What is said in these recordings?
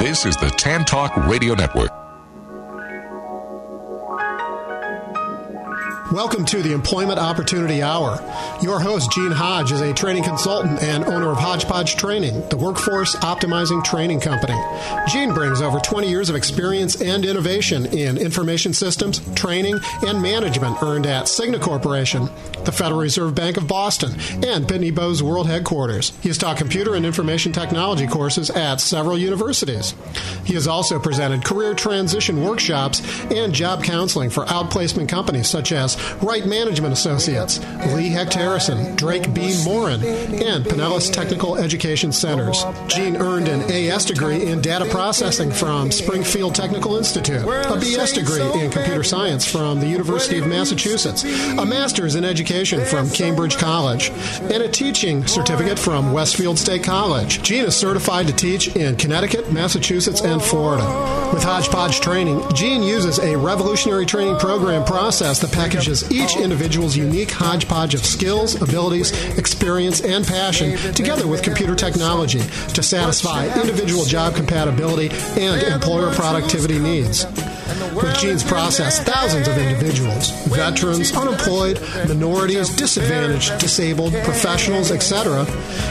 This is the Tan Talk Radio Network. Welcome to the Employment Opportunity Hour. Your host, Gene Hodge, is a training consultant and owner of Hodgepodge Training, the workforce optimizing training company. Gene brings over 20 years of experience and innovation in information systems, training, and management earned at Cigna Corporation, the Federal Reserve Bank of Boston, and Pitney Bowes World Headquarters. He has taught computer and information technology courses at several universities. He has also presented career transition workshops and job counseling for outplacement companies such as Right Management Associates, Lee Hecht Harrison, Drake Beam Morin, and Pinellas Technical Education Centers. Gene earned an AS degree in data processing from Springfield Technical Institute, a BS degree in computer science from the University of Massachusetts, a master's in education from Cambridge College, and a teaching certificate from Westfield State College. Gene is certified to teach in Connecticut, Massachusetts, and Florida. With Hodgepodge Training, Gene uses a revolutionary training program process that packages each individual's unique hodgepodge of skills, abilities, experience, and passion together with computer technology to satisfy individual job compatibility and employer productivity needs. With Gene's process, thousands of individuals, veterans, unemployed, minorities, disadvantaged, disabled, professionals, etc.,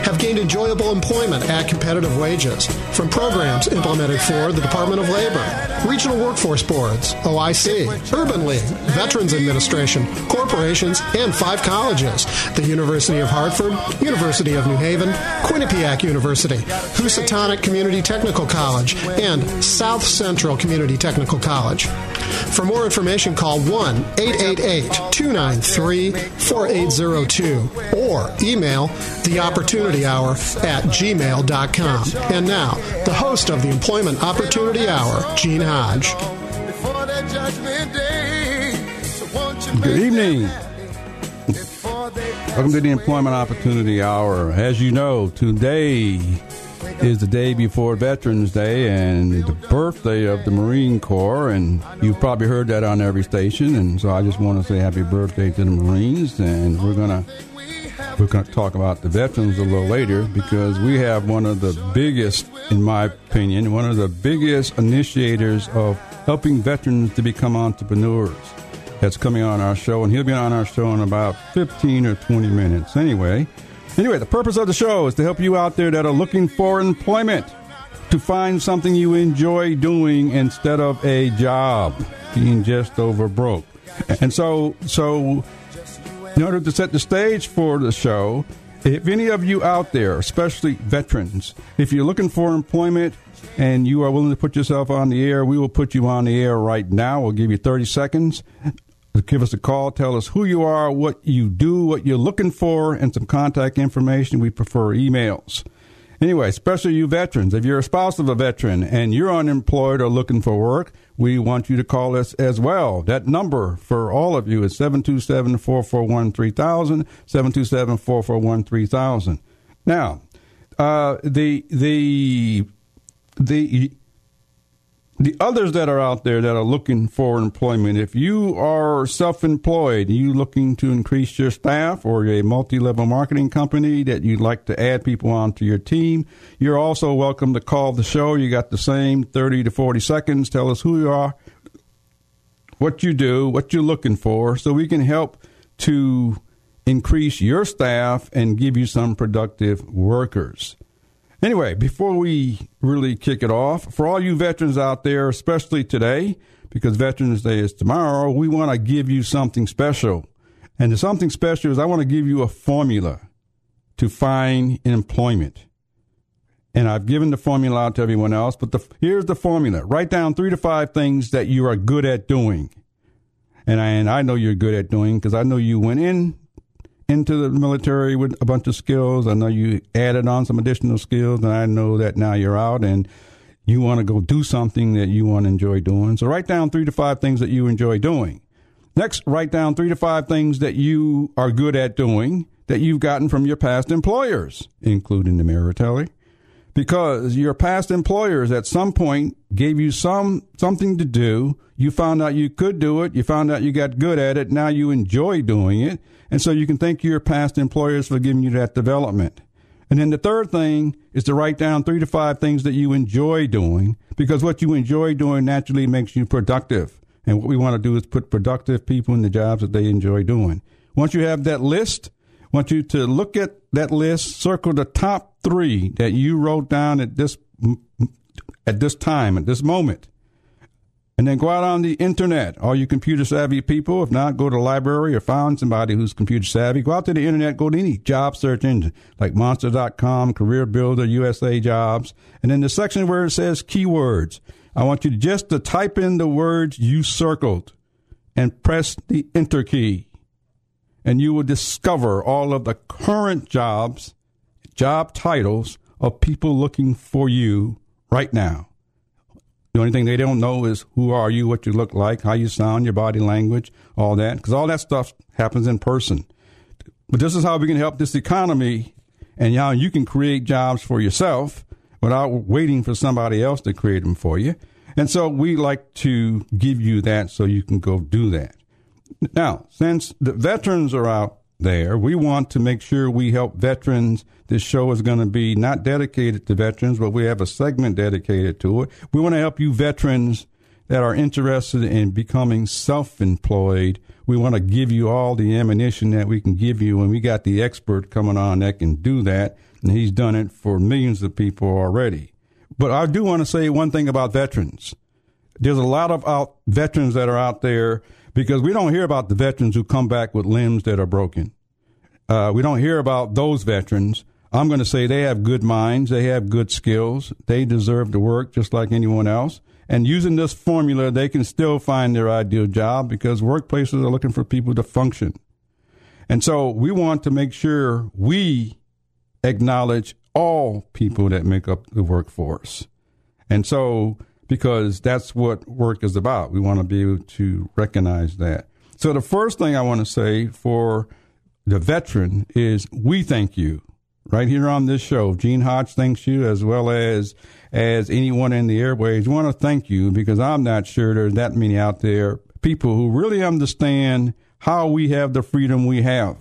have gained enjoyable employment at competitive wages from programs implemented for the Department of Labor, regional workforce boards, OIC, Urban League, Veterans Administration, corporations, and five colleges the University of Hartford, University of New Haven, Quinnipiac University, Housatonic Community Technical College, and South Central Community Technical College. For more information, call 1 888 293 4802 or email the Opportunity Hour at gmail.com. And now, the host of the Employment Opportunity Hour, Gene Hodge. Good evening. Welcome to the Employment Opportunity Hour. As you know, today is the day before Veterans Day and the birthday of the Marine Corps, and you've probably heard that on every station. And so I just want to say happy birthday to the Marines, and we're gonna we're gonna talk about the veterans a little later because we have one of the biggest, in my opinion, one of the biggest initiators of helping veterans to become entrepreneurs. That's coming on our show, and he'll be on our show in about 15 or 20 minutes. Anyway. Anyway, the purpose of the show is to help you out there that are looking for employment, to find something you enjoy doing instead of a job, being just over broke. And so, so in order to set the stage for the show, if any of you out there, especially veterans, if you're looking for employment and you are willing to put yourself on the air, we will put you on the air right now. We'll give you 30 seconds give us a call. Tell us who you are, what you do, what you're looking for, and some contact information. We prefer emails. Anyway, especially you veterans, if you're a spouse of a veteran and you're unemployed or looking for work, we want you to call us as well. That number for all of you is 727 441 3000, 727 441 3000. Now, uh, the, the, the, the others that are out there that are looking for employment, if you are self employed, you looking to increase your staff or a multi level marketing company that you'd like to add people onto your team, you're also welcome to call the show. You got the same 30 to 40 seconds. Tell us who you are, what you do, what you're looking for, so we can help to increase your staff and give you some productive workers. Anyway, before we really kick it off, for all you veterans out there, especially today, because Veterans Day is tomorrow, we want to give you something special. And the something special is I want to give you a formula to find employment. And I've given the formula out to everyone else, but the, here's the formula. Write down three to five things that you are good at doing. And I, and I know you're good at doing because I know you went in into the military with a bunch of skills. I know you added on some additional skills, and I know that now you're out and you want to go do something that you want to enjoy doing. So write down three to five things that you enjoy doing. Next, write down three to five things that you are good at doing that you've gotten from your past employers, including the military, because your past employers at some point gave you some something to do. You found out you could do it. You found out you got good at it. Now you enjoy doing it. And so you can thank your past employers for giving you that development. And then the third thing is to write down three to five things that you enjoy doing because what you enjoy doing naturally makes you productive. And what we want to do is put productive people in the jobs that they enjoy doing. Once you have that list, want you to look at that list, circle the top three that you wrote down at this at this time, at this moment. And then go out on the internet. All you computer savvy people, if not, go to the library or find somebody who's computer savvy. Go out to the internet, go to any job search engine like monster.com, Career Builder, USA Jobs. And in the section where it says keywords, I want you just to type in the words you circled and press the enter key. And you will discover all of the current jobs, job titles of people looking for you right now. The only thing they don't know is who are you, what you look like, how you sound, your body language, all that, because all that stuff happens in person. But this is how we can help this economy and how you can create jobs for yourself without waiting for somebody else to create them for you. And so we like to give you that so you can go do that. Now, since the veterans are out there. We want to make sure we help veterans. This show is going to be not dedicated to veterans, but we have a segment dedicated to it. We want to help you veterans that are interested in becoming self-employed. We want to give you all the ammunition that we can give you, and we got the expert coming on that can do that, and he's done it for millions of people already. But I do want to say one thing about veterans. There's a lot of out veterans that are out there because we don't hear about the veterans who come back with limbs that are broken. Uh, we don't hear about those veterans. I'm going to say they have good minds, they have good skills, they deserve to work just like anyone else. And using this formula, they can still find their ideal job because workplaces are looking for people to function. And so we want to make sure we acknowledge all people that make up the workforce. And so because that's what work is about. We want to be able to recognize that. So the first thing I want to say for the veteran is we thank you right here on this show. Gene Hodge thanks you as well as as anyone in the airways. We want to thank you because I'm not sure there's that many out there people who really understand how we have the freedom we have.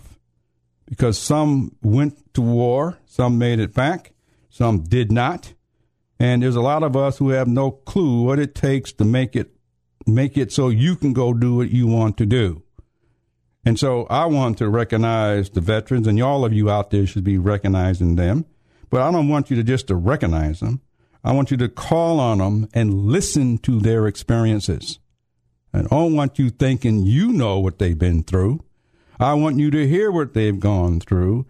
Because some went to war, some made it back, some did not. And there's a lot of us who have no clue what it takes to make it make it so you can go do what you want to do. And so I want to recognize the veterans and all of you out there should be recognizing them. But I don't want you to just to recognize them. I want you to call on them and listen to their experiences. And I don't want you thinking you know what they've been through. I want you to hear what they've gone through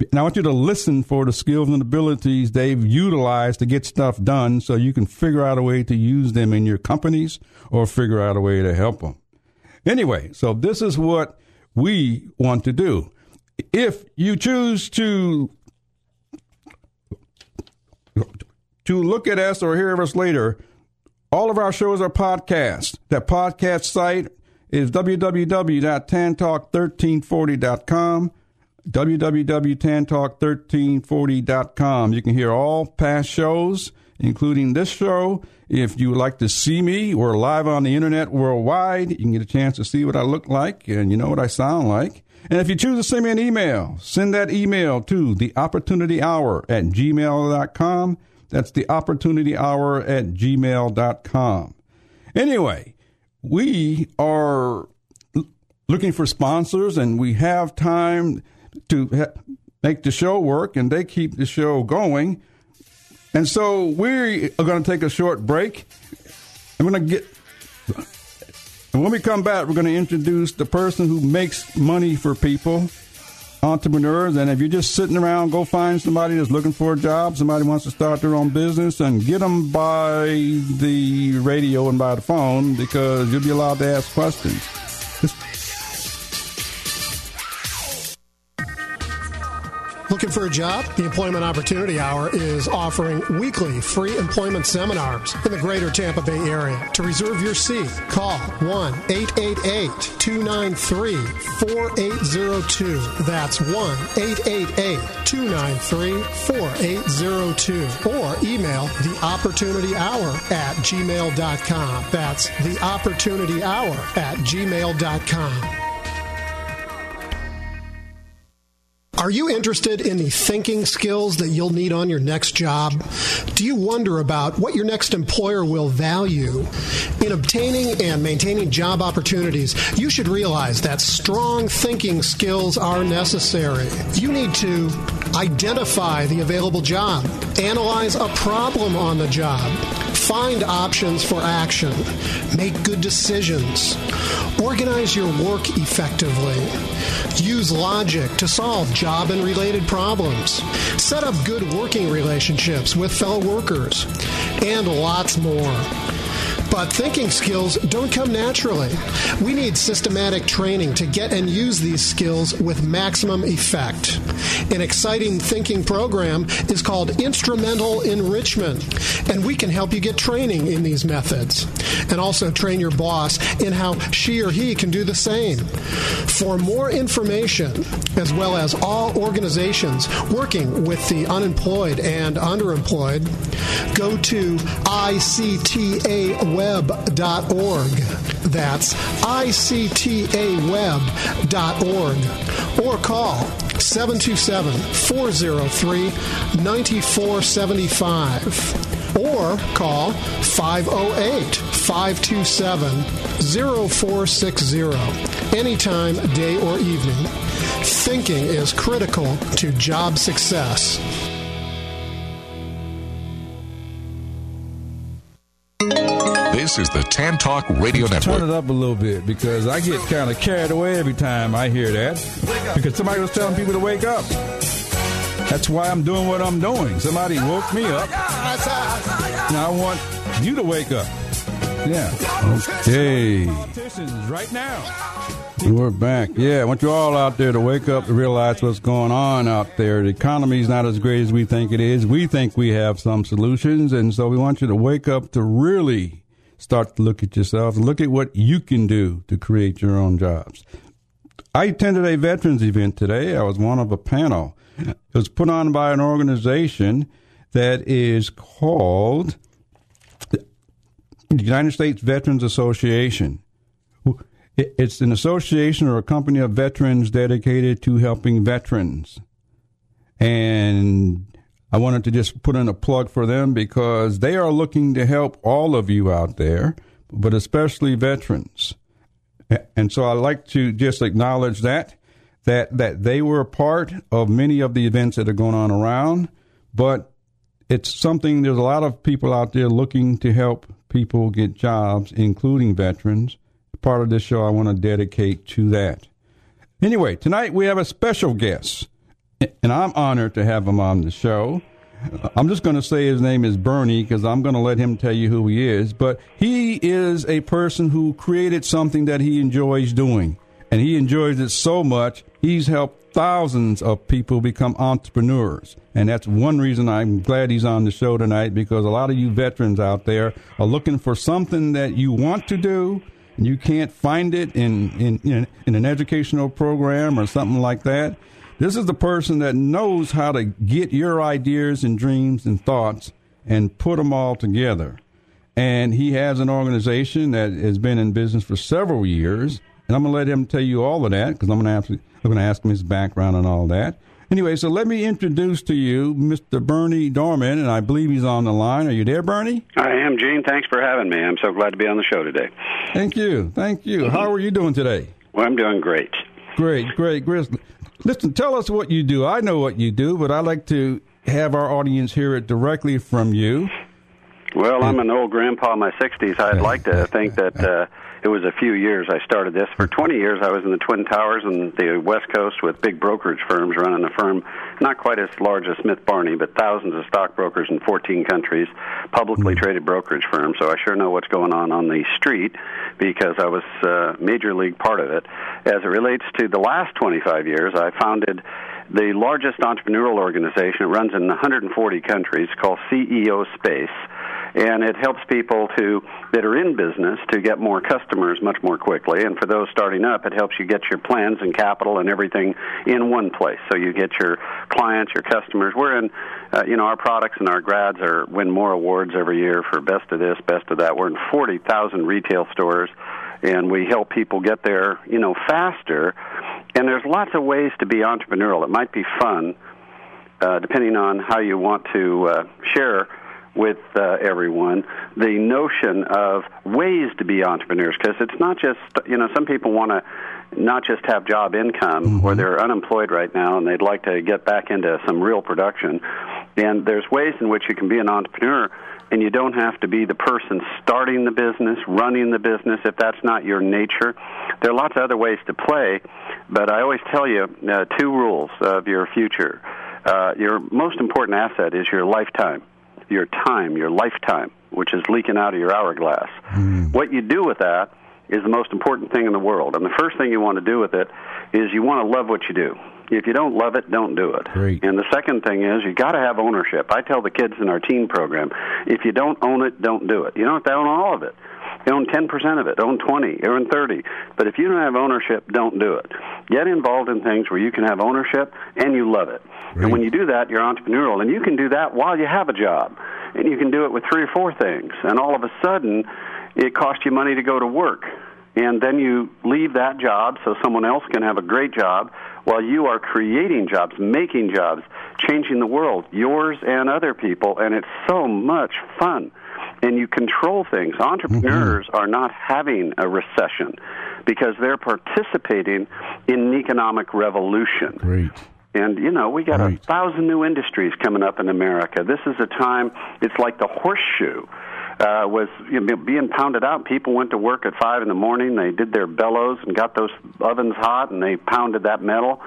and I want you to listen for the skills and abilities they've utilized to get stuff done so you can figure out a way to use them in your companies or figure out a way to help them. Anyway, so this is what we want to do. If you choose to to look at us or hear us later, all of our shows are podcasts. That podcast site is www.tantalk1340.com www.tantalk1340.com. You can hear all past shows, including this show. If you would like to see me, we're live on the internet worldwide. You can get a chance to see what I look like and you know what I sound like. And if you choose to send me an email, send that email to the opportunity hour at gmail.com. That's the opportunity hour at gmail.com. Anyway, we are looking for sponsors and we have time to ha- make the show work, and they keep the show going. And so we are going to take a short break. I'm going to get. And when we come back, we're going to introduce the person who makes money for people, entrepreneurs. And if you're just sitting around, go find somebody that's looking for a job, somebody wants to start their own business, and get them by the radio and by the phone because you'll be allowed to ask questions. Looking for a job? The Employment Opportunity Hour is offering weekly free employment seminars in the greater Tampa Bay area. To reserve your seat, call 1 888 293 4802. That's 1 888 293 4802. Or email the Opportunity Hour at gmail.com. That's the Opportunity Hour at gmail.com. Are you interested in the thinking skills that you'll need on your next job? Do you wonder about what your next employer will value? In obtaining and maintaining job opportunities, you should realize that strong thinking skills are necessary. You need to identify the available job, analyze a problem on the job, find options for action, make good decisions, organize your work effectively, use logic to solve job and related problems, set up good working relationships with fellow workers, and lots more. But thinking skills don't come naturally. We need systematic training to get and use these skills with maximum effect. An exciting thinking program is called Instrumental Enrichment, and we can help you get training in these methods and also train your boss in how she or he can do the same. For more information, as well as all organizations working with the unemployed and underemployed, go to ICTA ictaweb.org. That's ictaweb.org. Or call 727 403 9475. Or call 508 527 0460. Anytime, day or evening. Thinking is critical to job success. This is the Tan Talk Radio Network. Turn it up a little bit because I get kind of carried away every time I hear that. Because somebody was telling people to wake up. That's why I'm doing what I'm doing. Somebody woke me up. Now I want you to wake up. Yeah. Okay. Right now. We're back. Yeah, I want you all out there to wake up to realize what's going on out there. The economy's not as great as we think it is. We think we have some solutions, and so we want you to wake up to really start to look at yourself and look at what you can do to create your own jobs. I attended a veterans event today. I was one of a panel. It was put on by an organization that is called the United States Veterans Association. It's an association or a company of veterans dedicated to helping veterans. And I wanted to just put in a plug for them because they are looking to help all of you out there, but especially veterans. And so I like to just acknowledge that that that they were a part of many of the events that are going on around, but it's something there's a lot of people out there looking to help people get jobs, including veterans part of this show I want to dedicate to that. Anyway, tonight we have a special guest, and I'm honored to have him on the show. I'm just going to say his name is Berny because I'm going to let him tell you who he is. But he is a person who created something that he enjoys doing, and he enjoys it so much, he's helped thousands of people become entrepreneurs. And that's one reason I'm glad he's on the show tonight because a lot of you veterans out there are looking for something that you want to do and you can't find it in, in, in, in an educational program or something like that, this is the person that knows how to get your ideas and dreams and thoughts and put them all together. And he has an organization that has been in business for several years. And I'm going to let him tell you all of that because I'm going to I'm going to ask him his background and all that. Anyway, so let me introduce to you Mr. Berny Dohrmann, and I believe he's on the line. Are you there, Berny? I am, Gene. Thanks for having me. I'm so glad to be on the show today. Thank you. Thank you. Mm-hmm. How are you doing today? Well, I'm doing great. Great, great, great. Listen, tell us what you do. I know what you do, but I'd like to have our audience hear it directly from you. Well, I'm an old grandpa in my 60s. I'd like to think that. Uh, it was a few years I started this. For 20 years, I was in the Twin Towers and the West Coast with big brokerage firms running a firm, not quite as large as Smith Barney, but thousands of stockbrokers in 14 countries, publicly mm-hmm. traded brokerage firms. So I sure know what's going on on the street because I was a major league part of it. As it relates to the last 25 years, I founded the largest entrepreneurial organization. It runs in 140 countries called CEO Space and it helps people to that are in business to get more customers much more quickly. And for those starting up, it helps you get your plans and capital and everything in one place. So you get your clients, your customers. We're in, uh, you know, our products and our grads are win more awards every year for best of this, best of that. We're in forty thousand retail stores, and we help people get there, you know, faster And there's lots of ways to be entrepreneurial. It might be fun, uh, depending on how you want to uh, share with uh, everyone the notion of ways to be entrepreneurs because it's not just you know some people want to not just have job income mm-hmm. or they're unemployed right now and they'd like to get back into some real production and there's ways in which you can be an entrepreneur and you don't have to be the person starting the business, running the business if that's not your nature. There are lots of other ways to play, but I always tell you uh, two rules of your future. Uh, your most important asset is your lifetime your time, your lifetime, which is leaking out of your hourglass. Mm. What you do with that is the most important thing in the world. And the first thing you want to do with it is you want to love what you do. If you don't love it, don't do it. Great. And the second thing is you got to have ownership. I tell the kids in our teen program, if you don't own it, don't do it. You don't have to own all of it. Own 10% of it, own 20, own 30. But if you don't have ownership, don't do it. Get involved in things where you can have ownership and you love it. Great. And when you do that, you're entrepreneurial. And you can do that while you have a job. And you can do it with three or four things. And all of a sudden, it costs you money to go to work. And then you leave that job so someone else can have a great job while you are creating jobs, making jobs, changing the world, yours and other people. And it's so much fun and you control things. Entrepreneurs mm-hmm. are not having a recession because they're participating in an economic revolution. Great. And you know, we got Great. a thousand new industries coming up in America. This is a time. It's like the horseshoe. Uh, was you know, being pounded out. People went to work at five in the morning. They did their bellows and got those ovens hot, and they pounded that metal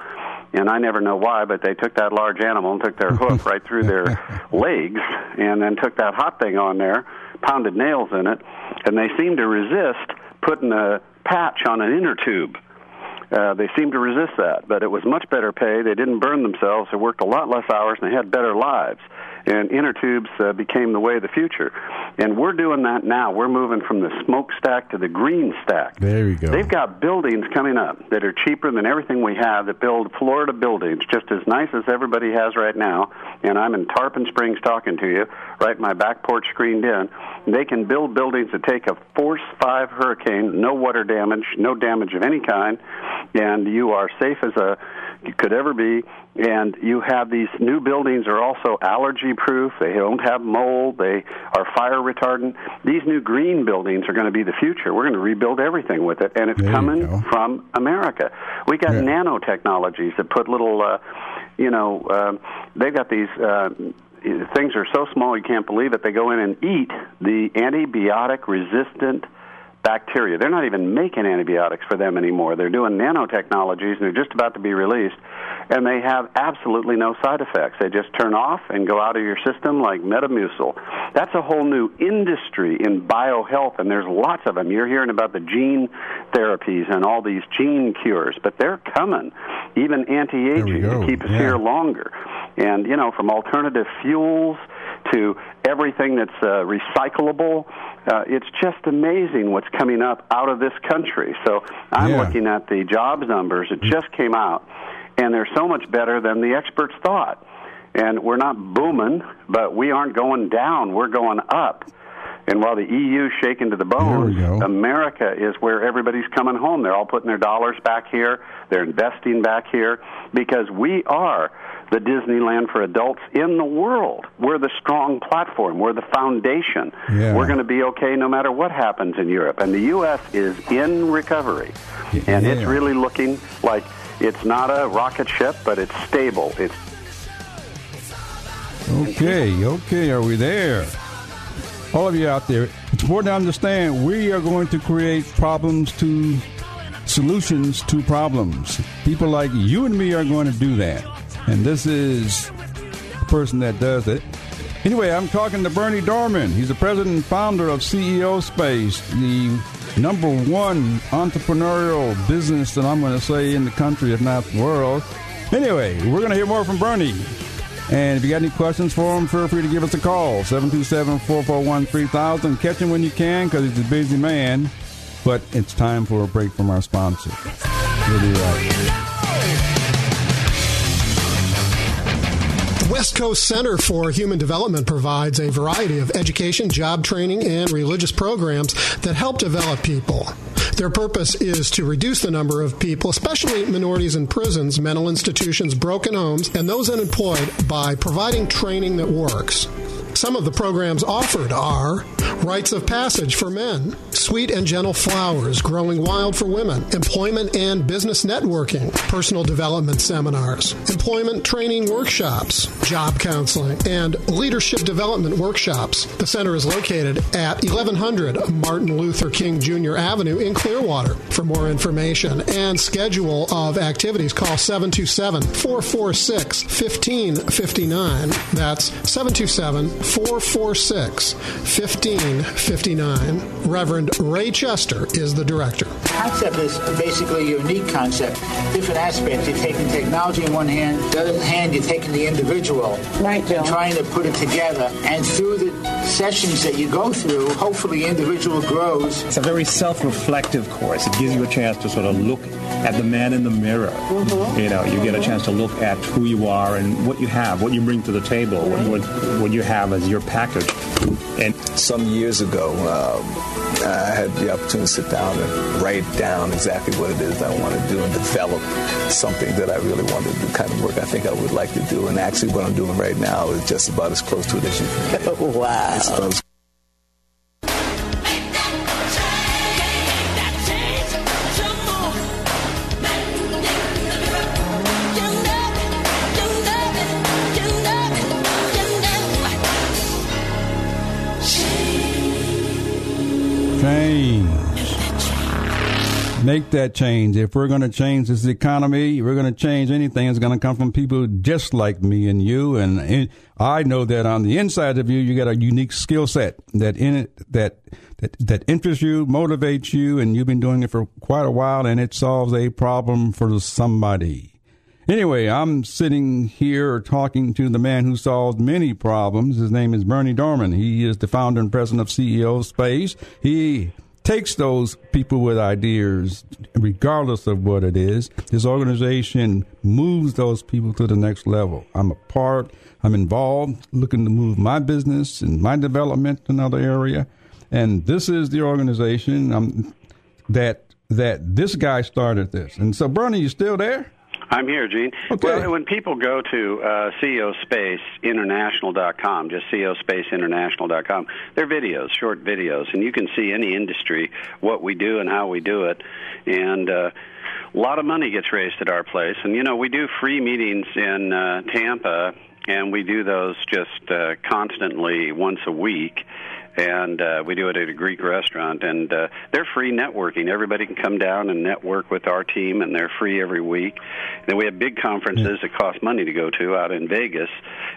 and I never know why, but they took that large animal and took their hoof right through their legs, and then took that hot thing on there, pounded nails in it, and they seemed to resist putting a patch on an inner tube. Uh, they seemed to resist that, but it was much better pay. They didn't burn themselves. They worked a lot less hours, and they had better lives and inner tubes uh, became the way of the future. And we're doing that now. We're moving from the smokestack to the green stack. There you go. They've got buildings coming up that are cheaper than everything we have that build Florida buildings just as nice as everybody has right now. And I'm in Tarpon Springs talking to you, right my back porch screened in. They can build buildings that take a force 5 hurricane, no water damage, no damage of any kind, and you are safe as a you could ever be and you have these new buildings are also allergy proof they don't have mold. They are fire retardant. These new green buildings are going to be the future. We're going to rebuild everything with it and it's there coming from america. We got yeah. nanotechnologies that put little uh you know uh, they've got these uh things are so small you can't believe it. They go in and eat the antibiotic resistant bacteria. They're not even making antibiotics for them anymore. They're doing nanotechnologies, and they're just about to be released, and they have absolutely no side effects. They just turn off and go out of your system like Metamucil. That's a whole new industry in biohealth, and there's lots of them. You're hearing about the gene therapies and all these gene cures, but they're coming. Even anti-aging to keep us yeah. here longer. And, you know, from alternative fuels to everything that's uh, recyclable. Uh, it's just amazing what's coming up out of this country. So I'm yeah. looking at the jobs numbers that just came out, and they're so much better than the experts thought. And we're not booming, but we aren't going down, we're going up. And while the EU is shaking to the bones, America is where everybody's coming home. They're all putting their dollars back here. They're investing back here because we are the Disneyland for adults in the world. We're the strong platform. We're the foundation. Yeah. We're going to be okay no matter what happens in Europe. And the U.S. is in recovery. Yeah. And it's really looking like it's not a rocket ship, but it's stable. It's Okay, okay, are we there? All of you out there, it's important to understand we are going to create problems to solutions to problems. People like you and me are going to do that. And this is the person that does it. Anyway, I'm talking to Berny Dohrmann. He's the president and founder of CEO Space, the number one entrepreneurial business that I'm going to say in the country, if not the world. Anyway, we're going to hear more from Berny. And if you got any questions for him, feel free to give us a call, 727-441-3000. Catch him when you can because he's a busy man. But it's time for a break from our sponsor. We'll be right West Coast Center for Human Development provides a variety of education, job training, and religious programs that help develop people. Their purpose is to reduce the number of people, especially minorities in prisons, mental institutions, broken homes, and those unemployed by providing training that works. Some of the programs offered are Rites of Passage for Men, Sweet and Gentle Flowers Growing Wild for Women, Employment and Business Networking, Personal Development Seminars, Employment Training Workshops, Job Counseling, and Leadership Development Workshops. The center is located at 1100 Martin Luther King Jr. Avenue in Clearwater. For more information and schedule of activities, call 727 446 1559. That's 727 446 1559. Reverend Ray Chester is the director. The concept is basically a unique concept. Different aspects. You're taking technology in one hand, the other hand, you're taking the individual right, and trying to put it together. And through the sessions that you go through, hopefully, individual grows. It's a very self reflective course. It gives you a chance to sort of look at the man in the mirror. Mm-hmm. You know, you get a chance to look at who you are and what you have, what you bring to the table, what, what you have as your package. And some years ago, um, I had the opportunity to sit down and write down exactly what it is I want to do and develop something that I really wanted to do, kind of work I think I would like to do. And actually, what I'm doing right now is just about as close to it as you can get. wow. Make that change. If we're going to change this economy, we're going to change anything. It's going to come from people just like me and you. And I know that on the inside of you, you got a unique skill set that in it that that that interests you, motivates you, and you've been doing it for quite a while, and it solves a problem for somebody. Anyway, I'm sitting here talking to the man who solves many problems. His name is Berny Dohrmann. He is the founder and president of CEO Space. He takes those people with ideas, regardless of what it is. His organization moves those people to the next level. I'm a part, I'm involved, looking to move my business and my development to another area. And this is the organization um, that that this guy started this. And so, Berny, you still there? I'm here, Gene. Okay. Well, when people go to uh, CEOSpaceInternational.com, just CEOSpaceInternational.com, they're videos, short videos, and you can see any industry, what we do and how we do it. And uh, a lot of money gets raised at our place. And, you know, we do free meetings in uh, Tampa, and we do those just uh, constantly once a week and uh, we do it at a Greek restaurant. And uh, they're free networking. Everybody can come down and network with our team, and they're free every week. And then we have big conferences that cost money to go to out in Vegas.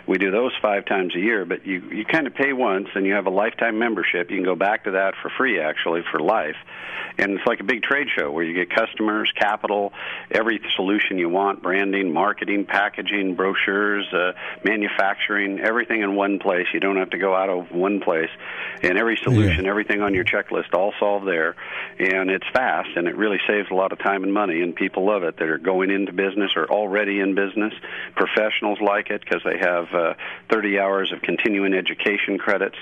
We do those five times a year, but you you kind of pay once, and you have a lifetime membership. You can go back to that for free, actually, for life. And it's like a big trade show where you get customers, capital, every solution you want, branding, marketing, packaging, brochures, uh, manufacturing, everything in one place. You don't have to go out of one place and every solution, yeah. everything on your checklist, all solved there. And it's fast, and it really saves a lot of time and money, and people love it that are going into business or already in business. Professionals like it because they have uh, 30 hours of continuing education credits,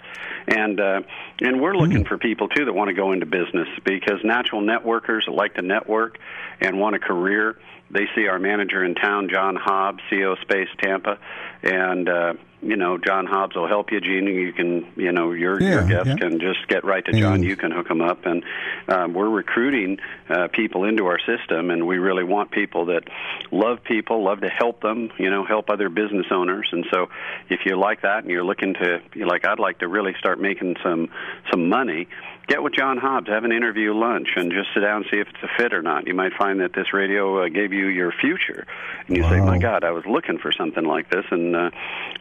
and uh, and we're looking mm. for people too that want to go into business because natural networkers like to network and want a career. They see our manager in town, John Hobbs, CEO Space Tampa, and uh, you know, John Hobbs will help you. Gene, you can, you know, your yeah, your guest yeah. can just get right to John. You can hook them up, and um, we're recruiting uh, people into our system, and we really want people that love people, love to help them, you know, help other business owners. And so, if you like that, and you're looking to, you're like, I'd like to really start making some some money get with John Hobbs, have an interview lunch, and just sit down and see if it's a fit or not. You might find that this radio uh, gave you your future, and you wow. say, "My God, I was looking for something like this," and uh,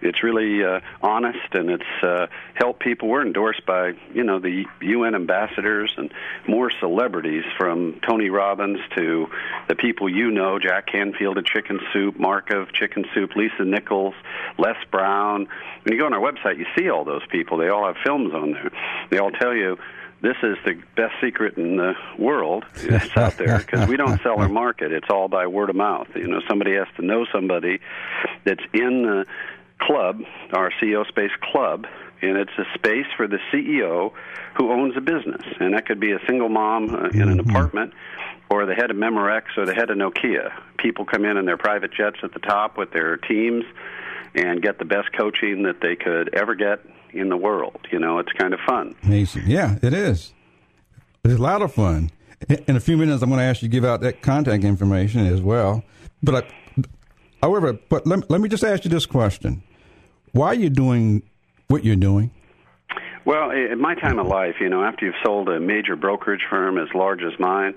it's really uh, honest and it's uh, helped people. We're endorsed by you know the UN ambassadors and more celebrities from Tony Robbins to the people you know, Jack Canfield of Chicken Soup, Mark of Chicken Soup, Lisa Nichols, Les Brown. When you go on our website, you see all those people. They all have films on there. They all tell you this is the best secret in the world that's out there because we don't sell or market. It's all by word of mouth. You know, somebody has to know somebody that's in the club, our CEO Space Club, and it's a space for the CEO who owns a business, and that could be a single mom uh, in an Mm-hmm. apartment, or the head of Memorex, or the head of Nokia. People come in in their private jets at the top with their teams, and get the best coaching that they could ever get in the world. You know, it's kind of fun. Amazing. Yeah, it is. It's a lot of fun. In a few minutes, I'm going to ask you to give out that contact information as well. But, I, however, but let, let me just ask you this question: Why are you doing what you're doing? Well, in my time of life, you know, after you've sold a major brokerage firm as large as mine,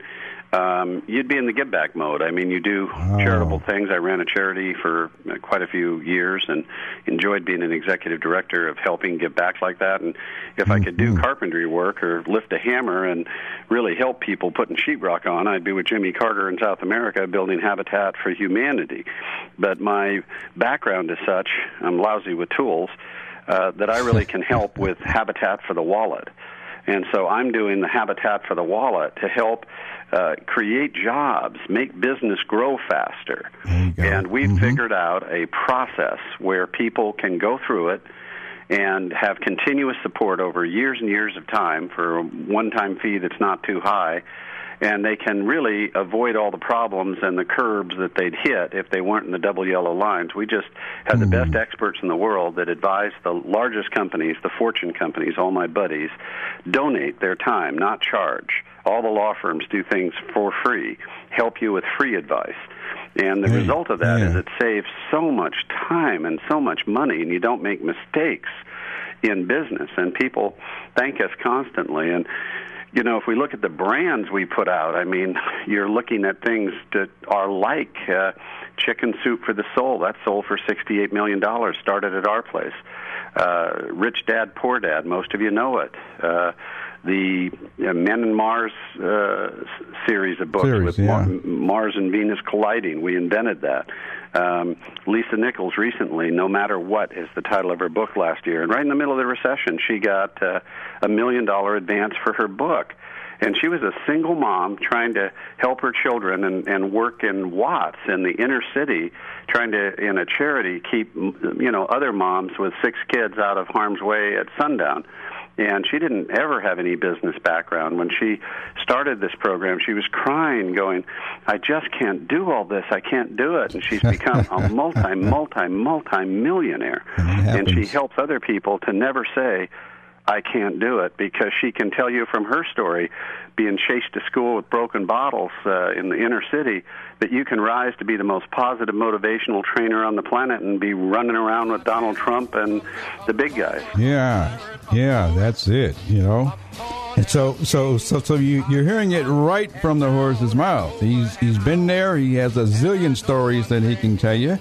um, you'd be in the give back mode. I mean, you do charitable things. I ran a charity for uh, quite a few years and enjoyed being an executive director of helping give back like that. And if I could do carpentry work or lift a hammer and really help people putting sheetrock on, I'd be with Jimmy Carter in South America building Habitat for Humanity. But my background is such, I'm lousy with tools uh, that I really can help with Habitat for the Wallet. And so I'm doing the Habitat for the Wallet to help uh, create jobs, make business grow faster. And we've figured out a process where people can go through it and have continuous support over years and years of time for a one time fee that's not too high. And they can really avoid all the problems and the curbs that they'd hit if they weren't in the double yellow lines. We just had the best hmm. experts in the world that advise the largest companies, the fortune companies, all my buddies, donate their time, not charge. All the law firms do things for free, help you with free advice. And the Hey, result of that is yeah. it saves so much time and so much money, and you don't make mistakes in business. And people thank us constantly. And you know, if we look at the brands we put out, I mean, you're looking at things that are like uh, Chicken Soup for the Soul. That sold for $68 million, started at our place. Uh, Rich Dad, Poor Dad, most of you know it. Uh, the uh, Men and Mars uh, series of books Series, with yeah. Mar- Mars and Venus colliding. We invented that. Um, Lisa Nichols recently, No Matter What, is the title of her book last year. And right in the middle of the recession, she got uh, a million dollar advance for her book. And she was a single mom trying to help her children and, and work in Watts in the inner city, trying to, in a charity, keep you know other moms with six kids out of harm's way at sundown and she didn't ever have any business background. When she started this program, she was crying, going, "I just can't do all this. I can't do it." And she's become a multi, multi, multi millionaire, and she helps other people to never say. I can't do it because she can tell you from her story, being chased to school with broken bottles uh, in the inner city, that you can rise to be the most positive motivational trainer on the planet and be running around with Donald Trump and the big guys. Yeah, yeah, that's it. You know, and so so so so you you're hearing it right from the horse's mouth. He's he's been there. He has a zillion stories that he can tell you.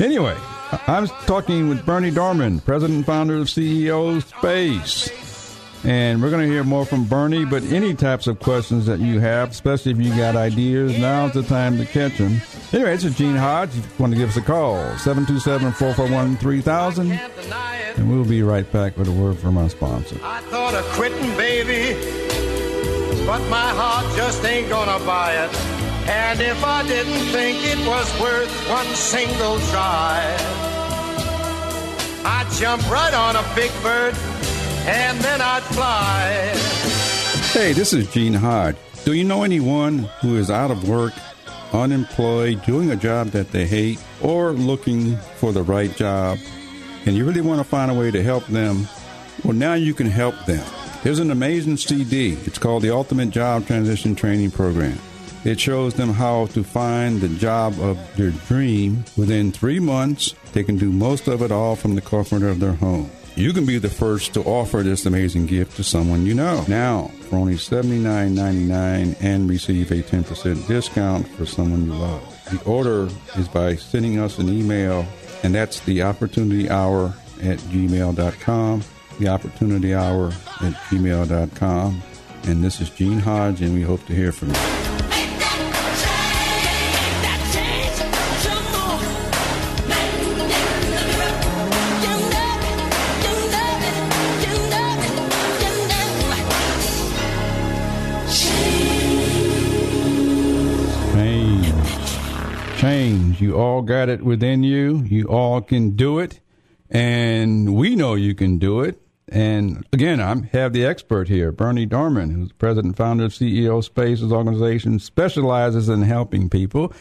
Anyway, I'm talking with Berny Dohrmann, president and founder of CEO Space. And we're going to hear more from Berny, but any types of questions that you have, especially if you got ideas, now's the time to catch them. Anyway, it's Gene Hodge. If you want to give us a call, 727 441 3000. And we'll be right back with a word from our sponsor. I thought of quitting, baby, but my heart just ain't gonna buy it. And if I didn't think it was worth one single try, I'd jump right on a big bird and then I'd fly. Hey, this is Gene Hodge. Do you know anyone who is out of work, unemployed, doing a job that they hate, or looking for the right job, and you really want to find a way to help them? Well, now you can help them. There's an amazing CD. It's called the Ultimate Job Transition Training Program. It shows them how to find the job of their dream within three months. They can do most of it all from the comfort of their home. You can be the first to offer this amazing gift to someone you know. Now, for only $79.99 and receive a 10% discount for someone you love. The order is by sending us an email, and that's the opportunity hour at gmail.com. The opportunity hour at gmail.com. And this is Gene Hodge, and we hope to hear from you. You all got it within you. You all can do it. And we know you can do it. And again, I have the expert here, Berny Dohrmann, who's president and founder of CEO Spaces organization, specializes in helping people.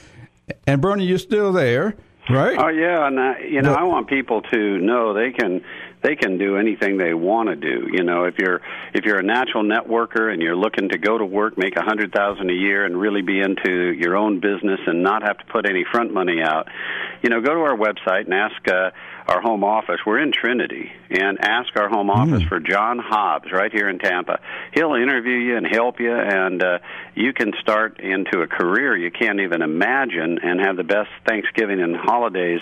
And Berny, you're still there, right? Oh yeah, and I, you know, I want people to know they can they can do anything they want to do. You know, if you're if you're a natural networker and you're looking to go to work, make a hundred thousand a year, and really be into your own business and not have to put any front money out, you know, go to our website and ask uh, our home office. We're in Trinity, and ask our home office Mm. for John Hobbs right here in Tampa. He'll interview you and help you, and uh, you can start into a career you can't even imagine, and have the best Thanksgiving and holidays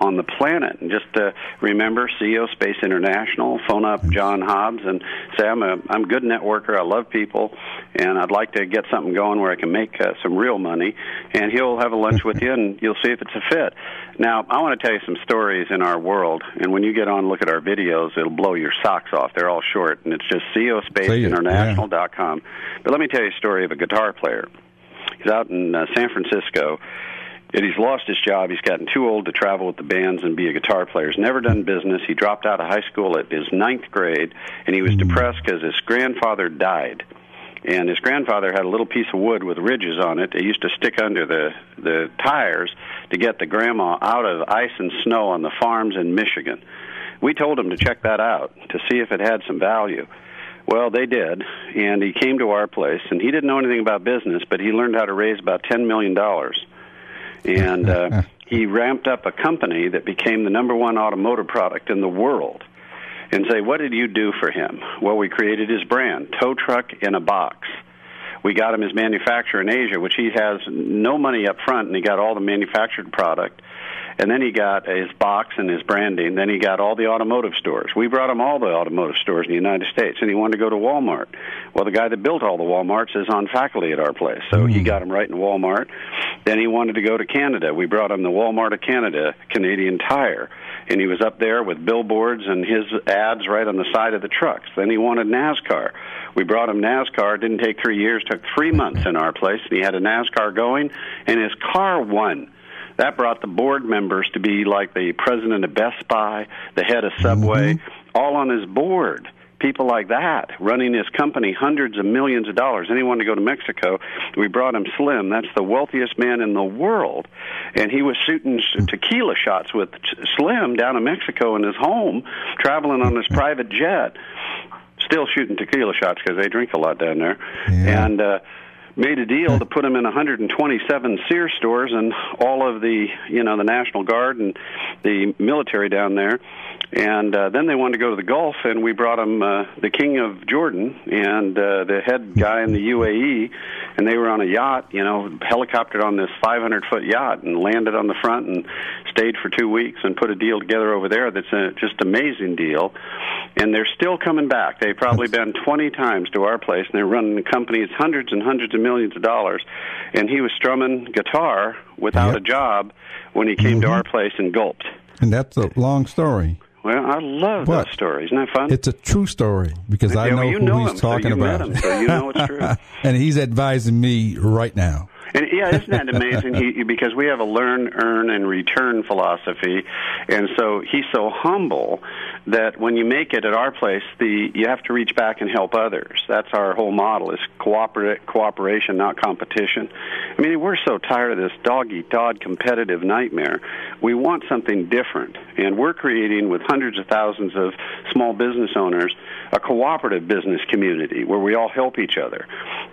on the planet. And just uh, remember, CEO Space International. Phone up John Hobbs and say, "I'm a I'm a good networker. I love people, and I'd like to get something going where I can make uh, some real money." And he'll have a lunch with you, and you'll see if it's a fit. Now, I want to tell you some stories in our world, and when you get on and look at our videos, it'll blow your socks off. They're all short, and it's just CEOSpaceInternational.com. But let me tell you a story of a guitar player. He's out in uh, San Francisco and he's lost his job. He's gotten too old to travel with the bands and be a guitar player. He's never done business. He dropped out of high school at his ninth grade, and he was hmm. depressed because his grandfather died. And his grandfather had a little piece of wood with ridges on it. They used to stick under the the tires to get the grandma out of ice and snow on the farms in Michigan. We told him to check that out to see if it had some value. Well, they did, and he came to our place, and he didn't know anything about business, but he learned how to raise about ten million dollars and uh, he ramped up a company that became the number one automotive product in the world. And say, what did you do for him? Well, we created his brand, Tow Truck in a Box. We got him his manufacturer in Asia, which he has no money up front, and he got all the manufactured product. And then he got his box and his branding. Then he got all the automotive stores. We brought him all the automotive stores in the United States, and he wanted to go to Walmart. Well, the guy that built all the Walmarts is on faculty at our place, so he hmm. got him right in Walmart. Then he wanted to go to Canada. We brought him the Walmart of Canada, Canadian Tire, and he was up there with billboards and his ads right on the side of the trucks. Then he wanted NASCAR. We brought him NASCAR. It didn't take three years. Took three months in our place, and he had a NASCAR going, and his car won. That brought the board members to be like the president of Best Buy, the head of Subway, all on his board. People like that running his company, hundreds of millions of dollars. Anyone to go to Mexico, we brought him Slim. That's the wealthiest man in the world, and he was shooting s- tequila shots with Slim down in Mexico in his home, traveling on his private jet. Still shooting tequila shots because they drink a lot down there, and uh, made a deal to put him in 127 Sears stores and all of the you know the National Guard and the military down there. And uh, then they wanted to go to the Gulf, and we brought him uh, the King of Jordan and uh, the head guy in the UAE, and they were on a yacht, you know, helicoptered on this 500 foot yacht and landed on the front and stayed for two weeks and put a deal together over there that's a just amazing deal. And they're still coming back. They've probably been 20 times to our place, and they're running companies hundreds and hundreds of millions of dollars. And he was strumming guitar without Yep. a job when he came to mm-hmm. our place and gulped. And that's a long story. Well, I love that story. Isn't that fun? It's a true story because I know well, who know he's him, so talking met about. him, so you know it's true. and he's advising me right now. And yeah, isn't that amazing? He, because we have a learn, earn, and return philosophy, and so he's so humble that when you make it at our place, the you have to reach back and help others. That's our whole model: is cooperate, cooperation, not competition. I mean, we're so tired of this dog eat dog competitive nightmare. We want something different, and we're creating with hundreds of thousands of small business owners a cooperative business community where we all help each other,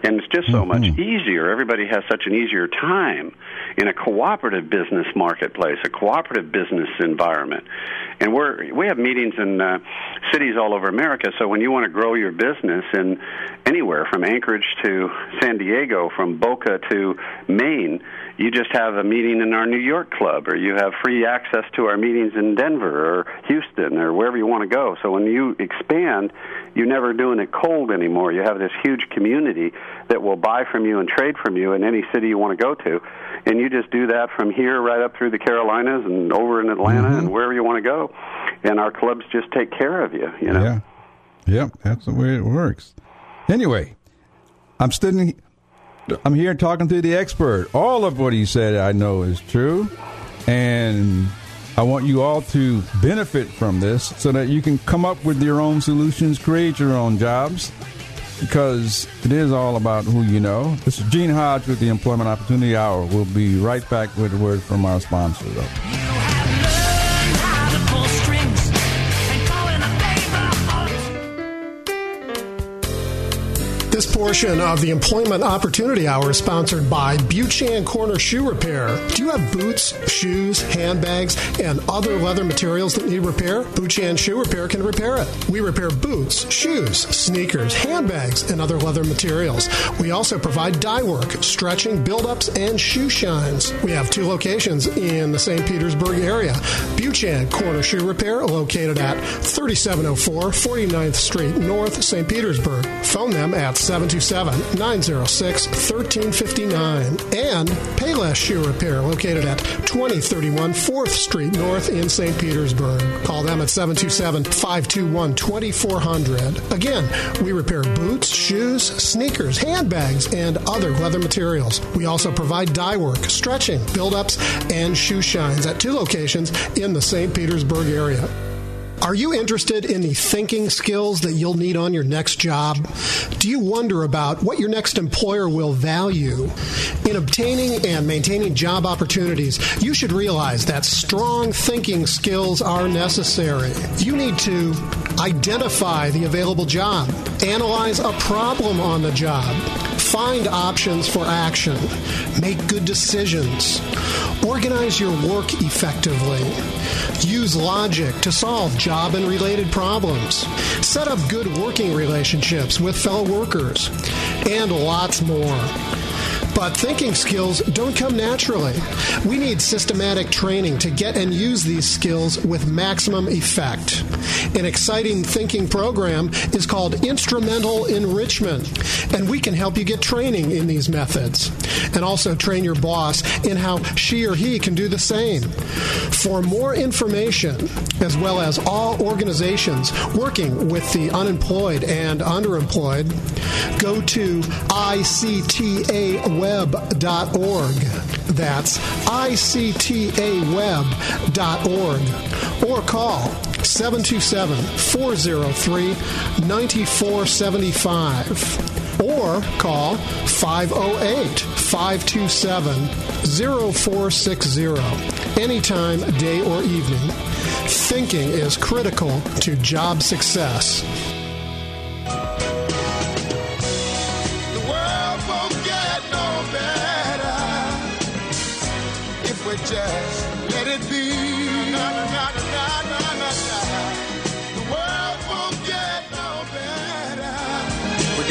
and it's just so mm-hmm. much easier. Everybody has such an easier time in a cooperative business marketplace, a cooperative business environment. And we're we have meetings in uh, cities all over America. So when you want to grow your business in anywhere from Anchorage to San Diego, from Boca to Maine, you just have a meeting in our New York club, or you have free access to our meetings in Denver or Houston or wherever you want to go. So when you expand, you're never doing it cold anymore. You have this huge community that will buy from you and trade from you in any city you want to go to. And you just do that from here right up through the Carolinas and over in Atlanta and wherever you want to go. And our clubs just take care of you, you know. Yeah. Yep, that's the way it works. Anyway, I'm sitting I'm here talking to the expert. All of what he said I know is true. And I want you all to benefit from this so that you can come up with your own solutions, create your own jobs, because it is all about who you know. This is Gene Hodge with the Employment Opportunity Hour. We'll be right back with a word from our sponsor, though. Portion of the Employment Opportunity Hour is sponsored by Buchan Corner Shoe Repair. Do you have boots, shoes, handbags, and other leather materials that need repair? Buchan Shoe Repair can repair it. We repair boots, shoes, sneakers, handbags, and other leather materials. We also provide dye work, stretching, build-ups, and shoe shines. We have two locations in the St. Petersburg area. Buchan Corner Shoe Repair, located at 3704 49th Street North, St. Petersburg. Phone them at 727 906 1359. And Payless Shoe Repair, located at 2031 4th Street North in St. Petersburg. Call them at 727 521 2400. Again, we repair boots, shoes, sneakers, handbags, and other leather materials. We also provide dye work, stretching, build ups, and shoe shines at two locations in the St. Petersburg area. Are you interested in the thinking skills that you'll need on your next job? Do you wonder about what your next employer will value? In obtaining and maintaining job opportunities, you should realize that strong thinking skills are necessary. You need to identify the available job, analyze a problem on the job, find options for action, make good decisions, organize your work effectively, use logic to solve job and related problems, set up good working relationships with fellow workers, and lots more. But thinking skills don't come naturally. We need systematic training to get and use these skills with maximum effect. An exciting thinking program is called Instrumental Enrichment, and we can help you get training in these methods and also train your boss in how she or he can do the same. For more information, as well as all organizations working with the unemployed and underemployed, go to ICTAWeb ictaweb.org. That's ictaweb.org. Or call 727 403 9475. Or call 508 527 0460. Anytime, day or evening. Thinking is critical to job success.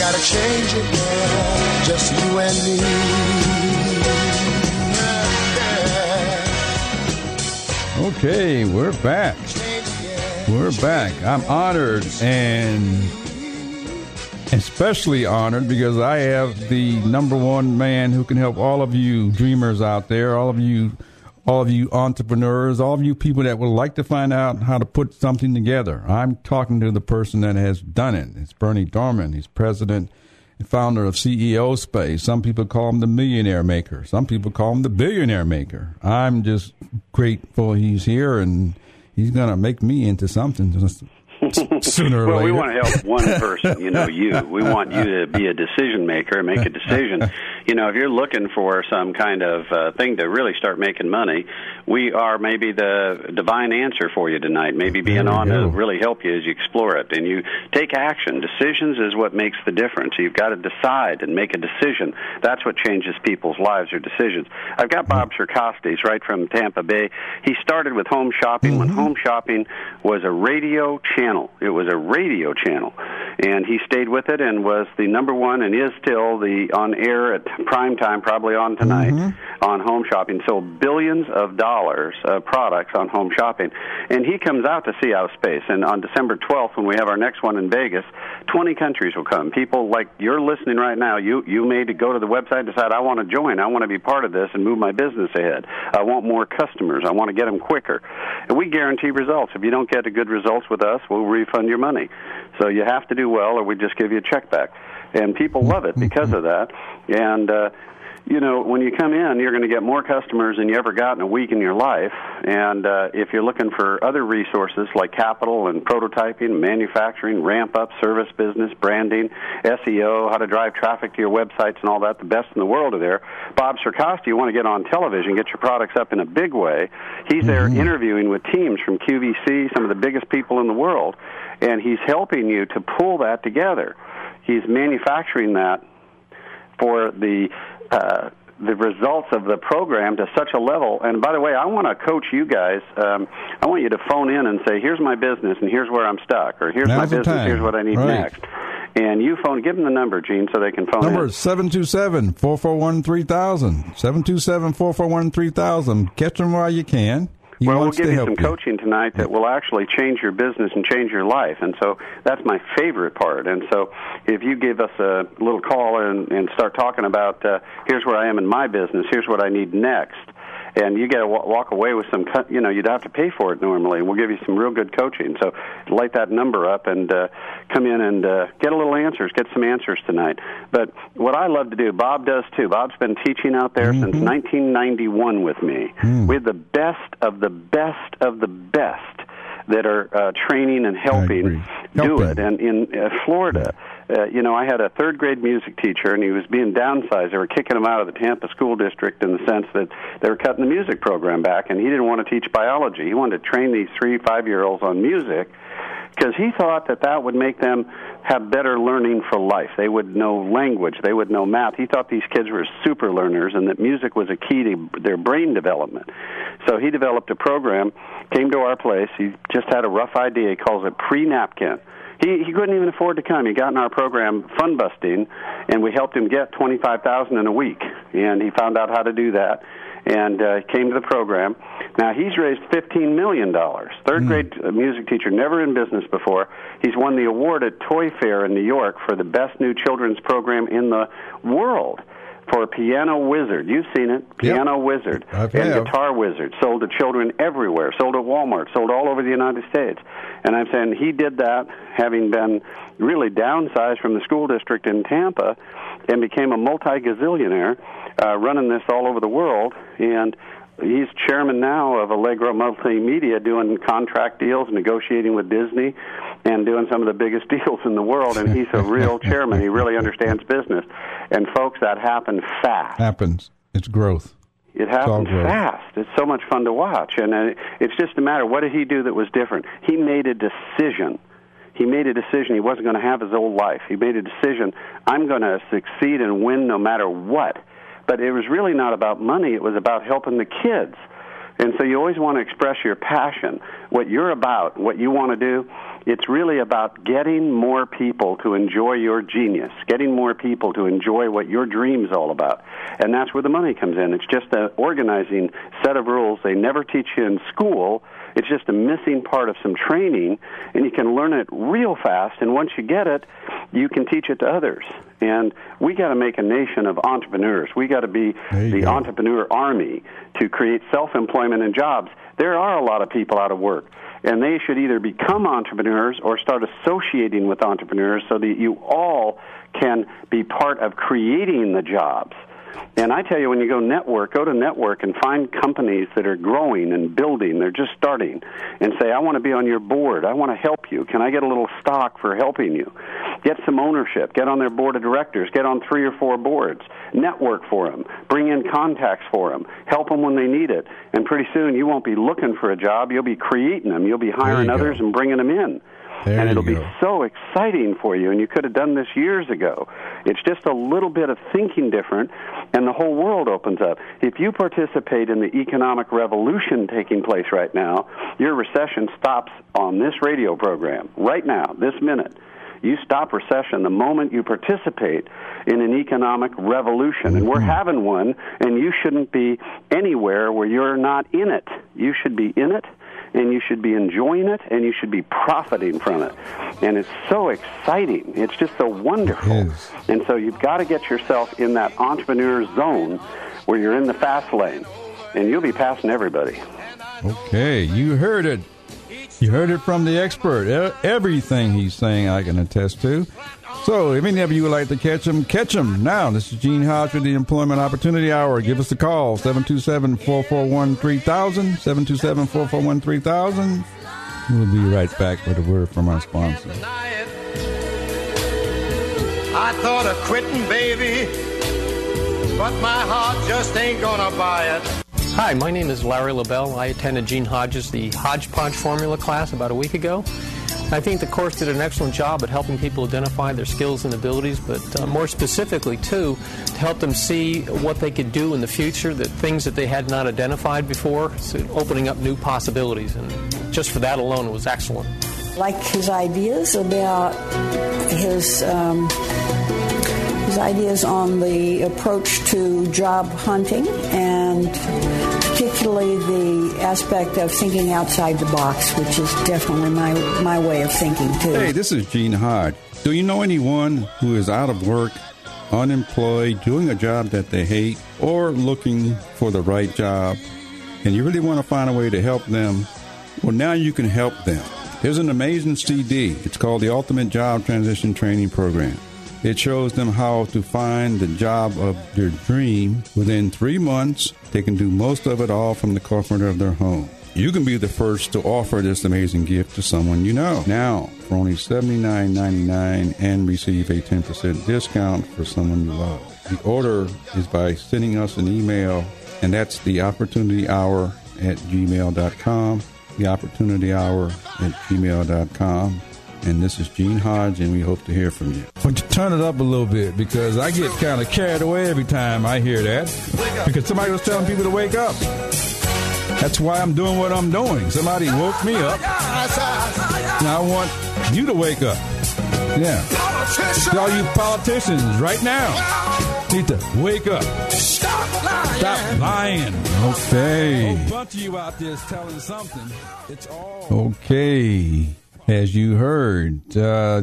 Gotta change it just you and me. Okay, we're back. We're back. I'm honored and especially honored because I have the number one man who can help all of you dreamers out there, all of you all of you entrepreneurs, all of you people that would like to find out how to put something together. I'm talking to the person that has done it. It's Berny Dohrmann. He's president and founder of CEO Space. Some people call him the millionaire maker. Some people call him the billionaire maker. I'm just grateful he's here and he's going to make me into something sooner or well, later. we want to help one person, you know, you. We want you to be a decision maker and make a decision. You know, if you're looking for some kind of uh, thing to really start making money, we are maybe the divine answer for you tonight. Maybe being on to really help you as you explore it. And you take action. Decisions is what makes the difference. You've got to decide and make a decision. That's what changes people's lives or decisions. I've got Bob Circosta right from Tampa Bay. He started with home shopping when home shopping was a radio channel. It was a radio channel. And he stayed with it and was the number one and is still the on air at prime time, probably on tonight, mm-hmm. on home shopping. Sold billions of dollars of products on home shopping. And he comes out to CEO Space. And on December 12th, when we have our next one in Vegas, 20 countries will come. People like you're listening right now, you, you may go to the website and decide, I want to join. I want to be part of this and move my business ahead. I want more customers. I want to get them quicker. And we guarantee results. If you don't get the good results with us, we'll refund your money. So you have to do well, or we just give you a check back. And people love it because of that. And uh, you know, when you come in, you're going to get more customers than you ever got in a week in your life. And uh, if you're looking for other resources like capital and prototyping, manufacturing, ramp up, service business, branding, SEO, how to drive traffic to your websites and all that, the best in the world are there. Bob Circosta, you want to get on television, get your products up in a big way. He's there Mm-hmm. interviewing with teams from QVC, some of the biggest people in the world, and he's helping you to pull that together. He's manufacturing that for the uh, the results of the program to such a level. And by the way, I want to coach you guys. Um, I want you to phone in and say, "Here's my business, and here's where I'm stuck," or "Here's my Now's the business, time. here's what I need Right. next." And you phone, give them the number, Gene, so they can phone Number in. is 727 441 3000. 727 441 3000. Catch them while you can. He well, we'll give you some coaching tonight that will actually change your business and change your life. And so that's my favorite part. And so if you give us a little call and, and start talking about uh, here's where I am in my business, here's what I need next, and you get to walk away with some, you know, you'd have to pay for it normally, and we'll give you some real good coaching. So light that number up and uh, come in and uh, get a little answers, get some answers tonight. But what I love to do, Bob does too. Bob's been teaching out there since 1991 with me. We have the best of the best of the best that are uh, training and helping agree. do it. And in uh, Florida, uh, you know, I had a third grade music teacher, and he was being downsized. They were kicking him out of the Tampa school district in the sense that they were cutting the music program back, and he didn't want to teach biology. He wanted to train these three, five year olds on music because he thought that that would make them have better learning for life. They would know language, they would know math. He thought these kids were super learners and that music was a key to their brain development. So he developed a program, came to our place. He just had a rough idea. He calls it pre napkin. He he couldn't even afford to come. He got in our program fun busting and we helped him get 25,000 in a week and he found out how to do that and uh, came to the program. Now he's raised fifteen million dollars. Third grade uh, music teacher, never in business before. He's won the award at Toy Fair in New York for the best new children's program in the world for Piano Wizard. You've seen it, Piano Wizard I've and have. Guitar Wizard. Sold to children everywhere. Sold at Walmart. Sold all over the United States. And I'm saying he did that, having been really downsized from the school district in Tampa, and became a multi-gazillionaire, uh, running this all over the world. And he's chairman now of Allegro Multimedia, doing contract deals, negotiating with Disney, and doing some of the biggest deals in the world. And he's a real chairman. He really understands business. And folks, that happened fast. Happens. It's growth. It happens growth. fast. It's so much fun to watch, and uh, it's just a matter. What did he do that was different? He made a decision. He made a decision. He wasn't going to have his old life. He made a decision. I'm going to succeed and win no matter what. But it was really not about money. It was about helping the kids. And so you always want to express your passion, what you're about, what you want to do. It's really about getting more people to enjoy your genius, getting more people to enjoy what your dream's all about. And that's where the money comes in. It's just an organizing set of rules they never teach you in school. It's just a missing part of some training, and you can learn it real fast. And once you get it, you can teach it to others. And we got to make a nation of entrepreneurs. We got to be the go. entrepreneur army to create self-employment and jobs. There are a lot of people out of work, and they should either become entrepreneurs or start associating with entrepreneurs so that you all can be part of creating the jobs. And I tell you, when you go network, go to network and find companies that are growing and building. They're just starting, and say, "I want to be on your board. I want to help you. Can I get a little stock for helping you? Get some ownership. Get on their board of directors. Get on three or four boards. Network for them. Bring in contacts for them. Help them when they need it. And pretty soon, you won't be looking for a job. You'll be creating them. You'll be hiring you go. others and bringing them in." There and it'll be so exciting for you, and you could have done this years ago. It's just a little bit of thinking different, and the whole world opens up. If you participate in the economic revolution taking place right now, your recession stops on this radio program right now, this minute. You stop recession the moment you participate in an economic revolution. And we're mm-hmm. having one, and you shouldn't be anywhere where you're not in it. You should be in it and you should be enjoying it and you should be profiting from it. And it's so exciting. It's just so wonderful. Is. And so you've got to get yourself in that entrepreneur zone where you're in the fast lane and you'll be passing everybody. Okay, you heard it. You heard it from the expert. Everything he's saying, I can attest to. So, if any of you would like to catch them, catch them now. This is Gene Hodge with the Employment Opportunity Hour. Give us a call, 727 441 3000. 727 441 3000. We'll be right back with a word from our sponsor. I thought of quitting, baby, but my heart just ain't gonna buy it. Hi, my name is Larry LaBelle. I attended Gene Hodges' the Hodgepodge Formula class about a week ago. I think the course did an excellent job at helping people identify their skills and abilities, but uh, more specifically, too, to help them see what they could do in the future, the things that they had not identified before, so opening up new possibilities. And just for that alone, it was excellent. Like his ideas about his. Um, his ideas on the approach to job hunting and particularly the aspect of thinking outside the box, which is definitely my, my way of thinking too. Hey, this is Gene Hodge. Do you know anyone who is out of work, unemployed, doing a job that they hate, or looking for the right job, and you really want to find a way to help them? Well, now you can help them. There's an amazing CD. It's called the Ultimate Job Transition Training Program. It shows them how to find the job of their dream within three months. They can do most of it all from the comfort of their home. You can be the first to offer this amazing gift to someone you know. Now, for only $79.99 and receive a 10% discount for someone you love. The order is by sending us an email, and that's the opportunity hour at gmail.com. The opportunity hour at gmail.com. And this is Gene Hodge, and we hope to hear from you. But you turn it up a little bit because I get kind of carried away every time I hear that. Because somebody was telling people to wake up. That's why I'm doing what I'm doing. Somebody woke me up. And I want you to wake up. Yeah. To all you politicians right now need to wake up. Stop lying. Okay. A bunch of you out there is telling something. It's all okay as you heard. Uh,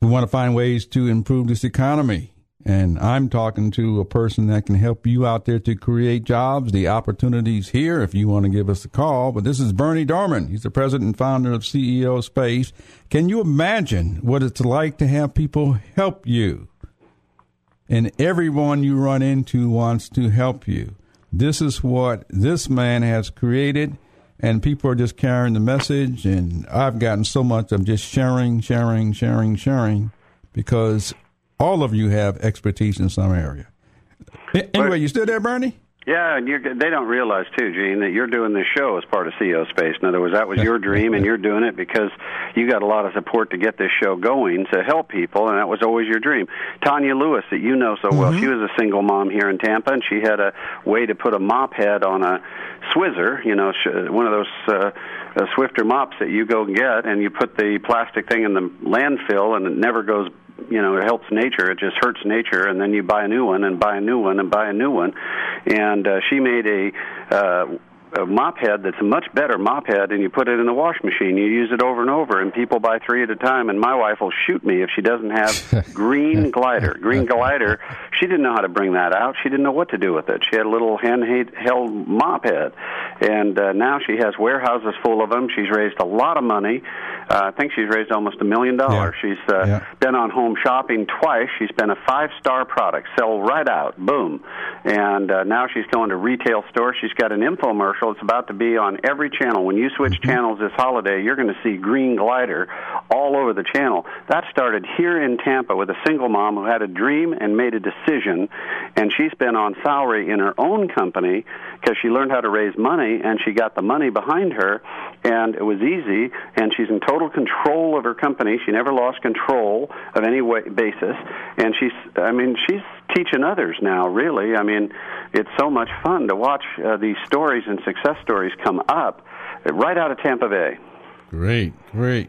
we want to find ways to improve this economy. And I'm talking to a person that can help you out there to create jobs. The opportunities here if you want to give us a call. But this is Berny Dohrmann. He's the president and founder of CEO Space. Can you imagine what it's like to have people help you? And everyone you run into wants to help you. This is what this man has created and people are just carrying the message. And I've gotten so much of just sharing, sharing, sharing, sharing, because all of you have expertise in some area. Anyway, you still there, Berny? Yeah, and you're, they don't realize too, Gene, that you're doing this show as part of CEO Space. In other words, that was your dream, and you're doing it because you got a lot of support to get this show going to help people, and that was always your dream. Tanya Lewis, that you know so well, mm-hmm. she was a single mom here in Tampa, and she had a way to put a mop head on a Swizzer, you know, one of those. Uh, uh, Swiffer mops that you go get, and you put the plastic thing in the landfill, and it never goes you know it helps nature. It just hurts nature and then you buy a new one and buy a new one and buy a new one. And uh, she made a uh a mop head that's a much better mop head and you put it in the wash machine you use it over and over and people buy three at a time and my wife will shoot me if she doesn't have green glider green glider she didn't know how to bring that out she didn't know what to do with it she had a little handheld mop head and uh, now she has warehouses full of them she's raised a lot of money uh, I think she's raised almost a million dollars. She's uh, yeah. been on Home Shopping twice. She's been a five star product, sell right out, boom. And uh, now she's going to retail stores. She's got an infomercial. It's about to be on every channel. When you switch mm-hmm. channels this holiday, you're going to see Green Glider all over the channel. That started here in Tampa with a single mom who had a dream and made a decision. And she's been on salary in her own company because she learned how to raise money and she got the money behind her. And it was easy. And she's in total total control of her company. She never lost control of any way, basis, and she's. I mean, she's teaching others now. Really, I mean, it's so much fun to watch uh, these stories and success stories come up right out of Tampa Bay. Great, great.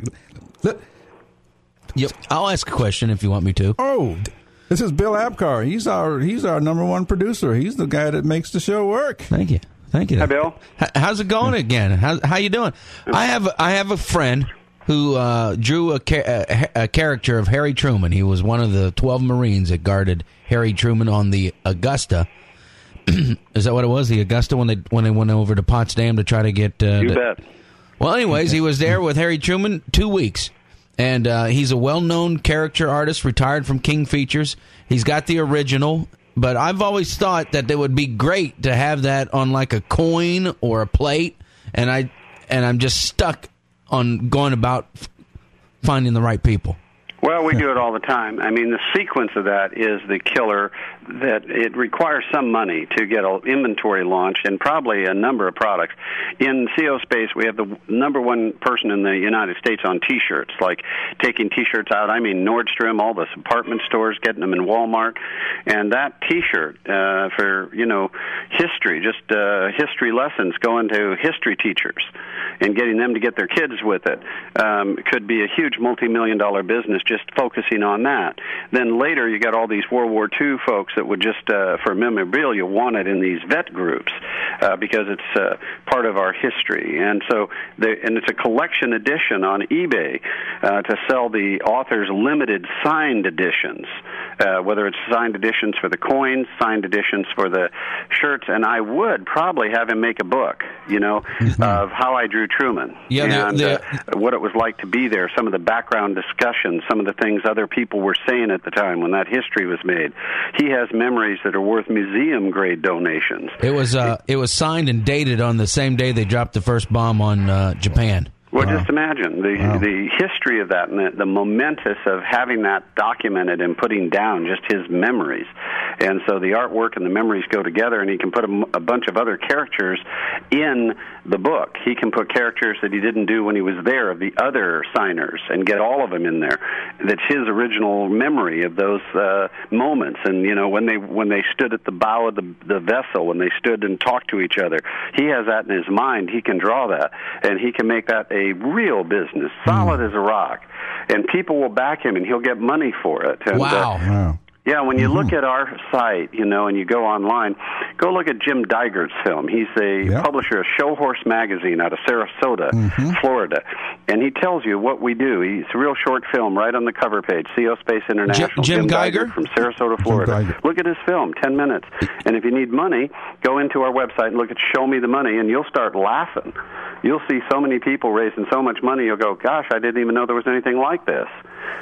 Yep, I'll ask a question if you want me to. Oh, this is Bill Abkar. He's our he's our number one producer. He's the guy that makes the show work. Thank you. Thank you. Hi, Bill. How's it going again? How how you doing? I have I have a friend who uh, drew a, a, a, character of Harry Truman. He was one of the 12 Marines that guarded Harry Truman on the Augusta. Is that what it was? The Augusta when they when they went over to Potsdam to try to get. Uh, you the, bet. Well, anyways, he was there with Harry Truman two weeks, and uh, he's a well-known character artist, retired from King Features. He's got the original, but I've always thought that it would be great to have that on like a coin or a plate, and I and I'm just stuck on going about finding the right people. Well, we do it all the time. I mean, the sequence of that is the killer. That it requires some money to get an inventory launched and probably a number of products. In CEO Space, we have the number one person in the United States on T-shirts, like taking T-shirts out. I mean, Nordstrom, all the department stores, getting them in Walmart, and that T-shirt uh, for you know history, just uh, history lessons, going to history teachers and getting them to get their kids with it um, could be a huge multi-million dollar business just focusing on that. Then later you got all these World War II folks that would just uh, for memorabilia want it in these vet groups uh, because it's uh, part of our history, and so they, and it's a collection edition on eBay uh, to sell the author's limited signed editions, uh, whether it's signed editions for the coins, signed editions for the shirts, and I would probably have him make a book, you know, of how I drew Truman. Yeah, and uh, what it was like to be there, some of the background discussions, some of the things other people were saying at the time when that history was made. He has memories that are worth museum grade donations. It was uh, it was signed and dated on the same day they dropped the first bomb on uh, Japan. Well, just imagine the the history of that and the, the momentous of having that documented and putting down just his memories, and so the artwork and the memories go together, and he can put a bunch of other characters in the book. He can put characters that he didn't do when he was there of the other signers and get all of them in there. That's his original memory of those uh, moments, and you know when they when they stood at the bow of the the vessel, when they stood and talked to each other. He has that in his mind. He can draw that, and he can make that a real business, solid as a rock. And people will back him, and he'll get money for it. And, Wow. Uh, yeah, when you look mm-hmm. at our site, you know, and you go online, go look at Jim Dygert's film. He's a Yep. publisher of Show Horse Magazine out of Sarasota, mm-hmm. Florida, and he tells you what we do. He's a real short film right on the cover page. CEO Space International. Jim Geiger? from Sarasota, Florida. Look at his film, ten minutes. And if you need money, go into our website and look at Show Me the Money, and you'll start laughing. You'll see so many people raising so much money. You'll go, "Gosh, I didn't even know there was anything like this."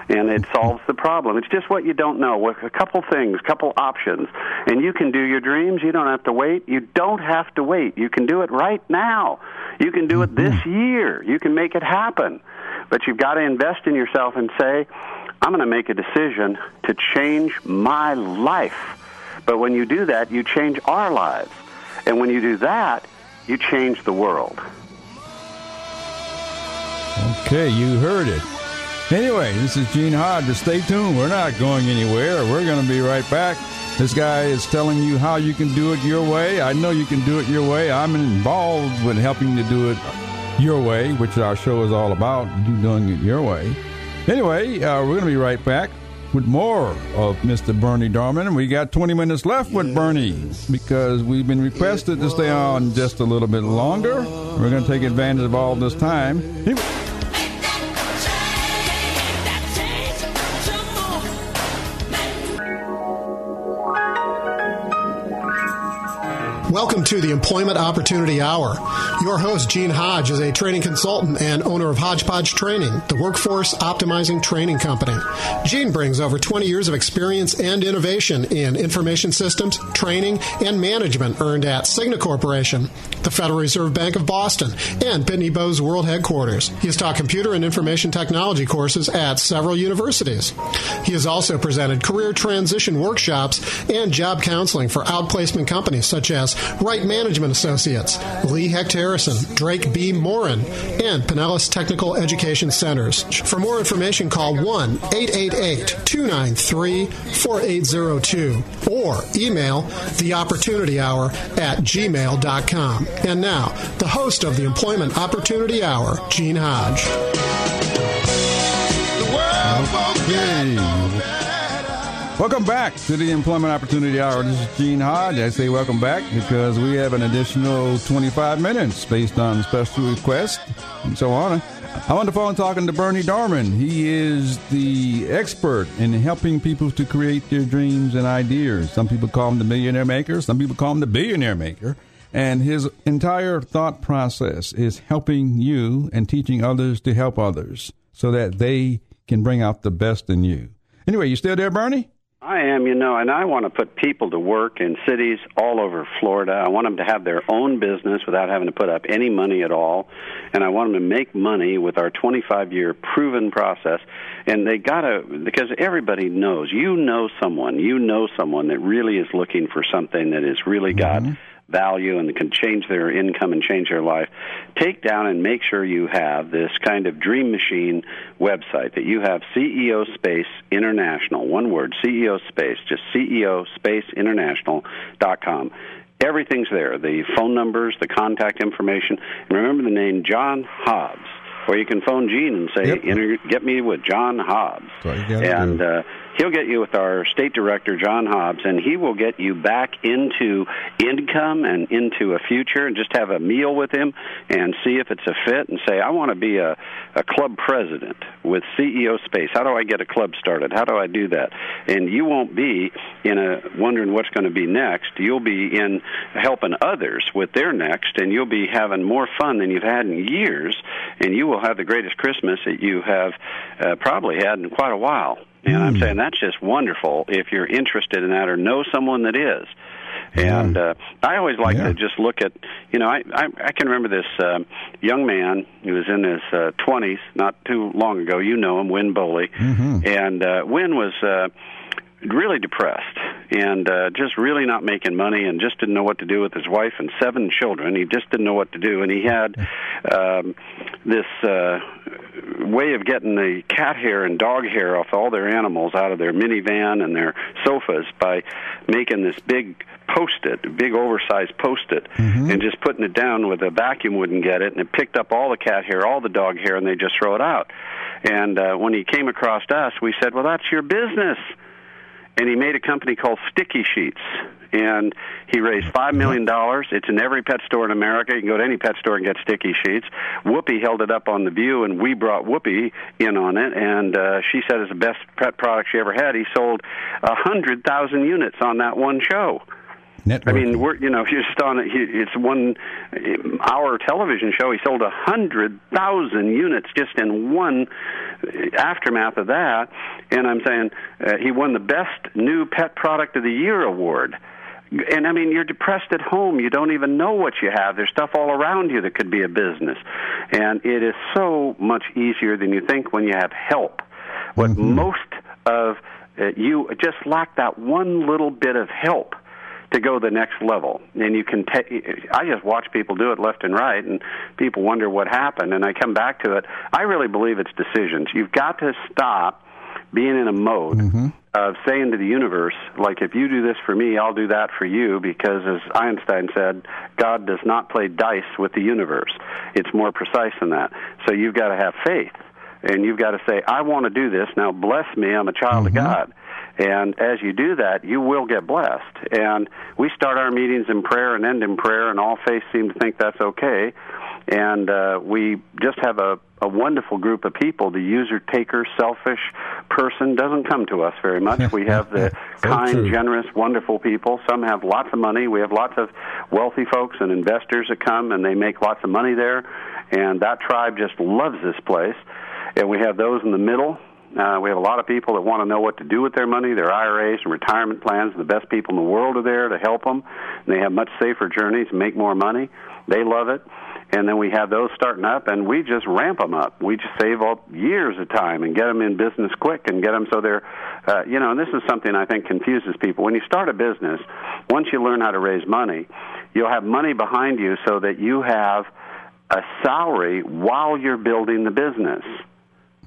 And it solves the problem. It's just what you don't know. With a couple things, a couple options, and you can do your dreams. You don't have to wait. You don't have to wait. You can do it right now. You can do it this mm-hmm. year. You can make it happen. But you've got to invest in yourself and say, I'm going to make a decision to change my life. But when you do that, you change our lives. And when you do that, you change the world. Okay, you heard it. Anyway, this is Gene Hodges. Stay tuned. We're not going anywhere. We're going to be right back. This guy is telling you how you can do it your way. I know you can do it your way. I'm involved with helping you do it your way, which our show is all about, you doing it your way. Anyway, uh, we're going to be right back with more of Mr. Berny Dohrmann. We got 20 minutes left with Berny because we've been requested to stay on just a little bit longer. We're going to take advantage of all this time. Anyway, Welcome to the Employment Opportunity Hour. Your host, Gene Hodge, is a training consultant and owner of Hodgepodge Training, the workforce optimizing training company. Gene brings over 20 years of experience and innovation in information systems, training, and management earned at Cigna Corporation, the Federal Reserve Bank of Boston, and Pitney Bowes World Headquarters. He has taught computer and information technology courses at several universities. He has also presented career transition workshops and job counseling for outplacement companies such as Right Management Associates, Lee Hecht Harrison, Drake Beam Morin, and Pinellas Technical Education Centers. For more information, call 1 888 293 4802 or email the opportunity hour at gmail.com. And now, the host of the Employment Opportunity Hour, Gene Hodge. Okay. Welcome back to the Employment Opportunity Hour. This is Gene Hodge. I say welcome back because we have an additional 25 minutes based on special requests and so on. I'm on the phone talking to Berny Dohrmann. He is the expert in helping people to create their dreams and ideas. Some people call him the millionaire maker, some people call him the billionaire maker. And his entire thought process is helping you and teaching others to help others. so that they can bring out the best in you. Anyway, you still there, Berny? I am, you know, and I want to put people to work in cities all over Florida. I want them to have their own business without having to put up any money at all. And I want them to make money with our 25 year proven process. And they got to, because everybody knows, you know someone, you know someone that really is looking for something that has really got mm-hmm. Value and can change their income and change their life, take down and make sure you have this kind of dream machine website that you have CEO Space International, one word, CEO Space, just CEO Space International dot com. Everything's there. The phone numbers, the contact information. And remember the name John Hobbs. Or you can phone Gene and say, "Inter- "Get me with John Hobbs," That's what you gotta and uh, he'll get you with our state director, John Hobbs, and he will get you back into income and into a future, and just have a meal with him and see if it's a fit, and say, "I want to be a, a club president with CEO Space. How do I get a club started? How do I do that?" And you won't be in a wondering what's going to be next. You'll be in helping others with their next, and you'll be having more fun than you've had in years, and you will have the greatest Christmas that you have uh, probably had in quite a while. And I'm saying that's just wonderful if you're interested in that or know someone that is. And uh, I always like Yeah. to just look at, you know, I I, I can remember this um, young man who was in his uh, 20s, not too long ago. You know him, Win Bowley, and uh, Win was. Uh, really depressed and uh, just really not making money and just didn't know what to do with his wife and seven children. He just didn't know what to do, and he had um, this uh, way of getting the cat hair and dog hair off all their animals out of their minivan and their sofas by making this big post-it, big oversized post-it, and just putting it down where the vacuum wouldn't get it, and it picked up all the cat hair, all the dog hair, and they just throw it out. And uh, when he came across us, we said, "Well, that's your business." And he made a company called Sticky Sheets. And he raised five million dollars. It's in every pet store in America. You can go to any pet store and get sticky sheets. Whoopi held it up on the View, and we brought Whoopi in on it. And uh, she said it's the best pet product she ever had. He sold a hundred thousand units on that one show. I mean, we're you know, he's just on it. He, it's one hour television show. He sold a hundred thousand units just in one uh, aftermath of that. And I'm saying uh, he won the best new pet product of the year award. And I mean, you're depressed at home. You don't even know what you have. There's stuff all around you that could be a business. And it is so much easier than you think when you have help. What most of uh, you just lack that one little bit of help to go the next level. And you can take. I just watch people do it left and right, and people wonder what happened. And I come back to it. I really believe it's decisions. You've got to stop being in a mode mm-hmm. of saying to the universe, like, if you do this for me, I'll do that for you, because as Einstein said, God does not play dice with the universe. It's more precise than that. So you've got to have faith. And you've got to say, I want to do this. Now bless me. I'm a child of mm-hmm. God. And as you do that, you will get blessed. And we start our meetings in prayer and end in prayer, and all faiths seem to think that's okay. And uh, we just have a, a wonderful group of people. The user taker, selfish person doesn't come to us very much. We have the kind, true. generous, wonderful people. Some have lots of money. We have lots of wealthy folks and investors that come, and they make lots of money there. And that tribe just loves this place. And we have those in the middle. Uh, we have a lot of people that want to know what to do with their money, their IRAs and retirement plans. The best people in the world are there to help them. And they have much safer journeys and make more money. They love it. And then we have those starting up, and we just ramp them up. We just save all years of time and get them in business quick and get them so they're, uh, you know, and this is something I think confuses people. When you start a business, once you learn how to raise money, you'll have money behind you so that you have a salary while you're building the business.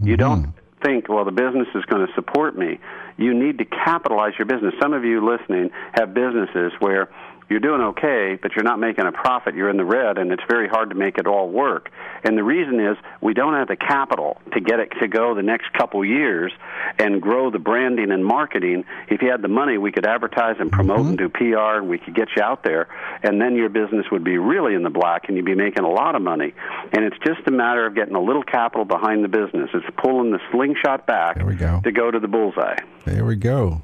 You don't think, well, the business is going to support me. You need to capitalize your business. Some of you listening have businesses where you're doing okay, but you're not making a profit. You're in the red, and it's very hard to make it all work. And the reason is we don't have the capital to get it to go the next couple years and grow the branding and marketing. If you had the money, we could advertise and promote mm-hmm. and do PR, and we could get you out there, and then your business would be really in the black, and you'd be making a lot of money. And it's just a matter of getting a little capital behind the business. It's pulling the slingshot back go. to go to the bullseye. There we go.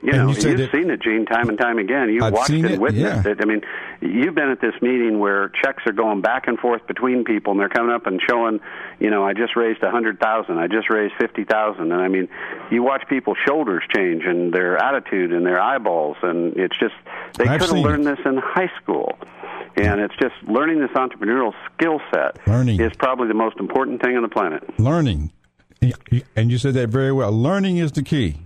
You And know, you have that- seen it, Gene, time and time again. You've I've watched and it, witnessed yeah. it. I mean, you've been at this meeting where checks are going back and forth between people, and they're coming up and showing, you know, I just raised a hundred thousand, I just raised fifty thousand, and I mean, you watch people's shoulders change and their attitude and their eyeballs, and it's just they could have learned this in high school. And it's just learning this entrepreneurial skill set Learning. is probably the most important thing on the planet. Learning. And you said that very well. Learning is the key.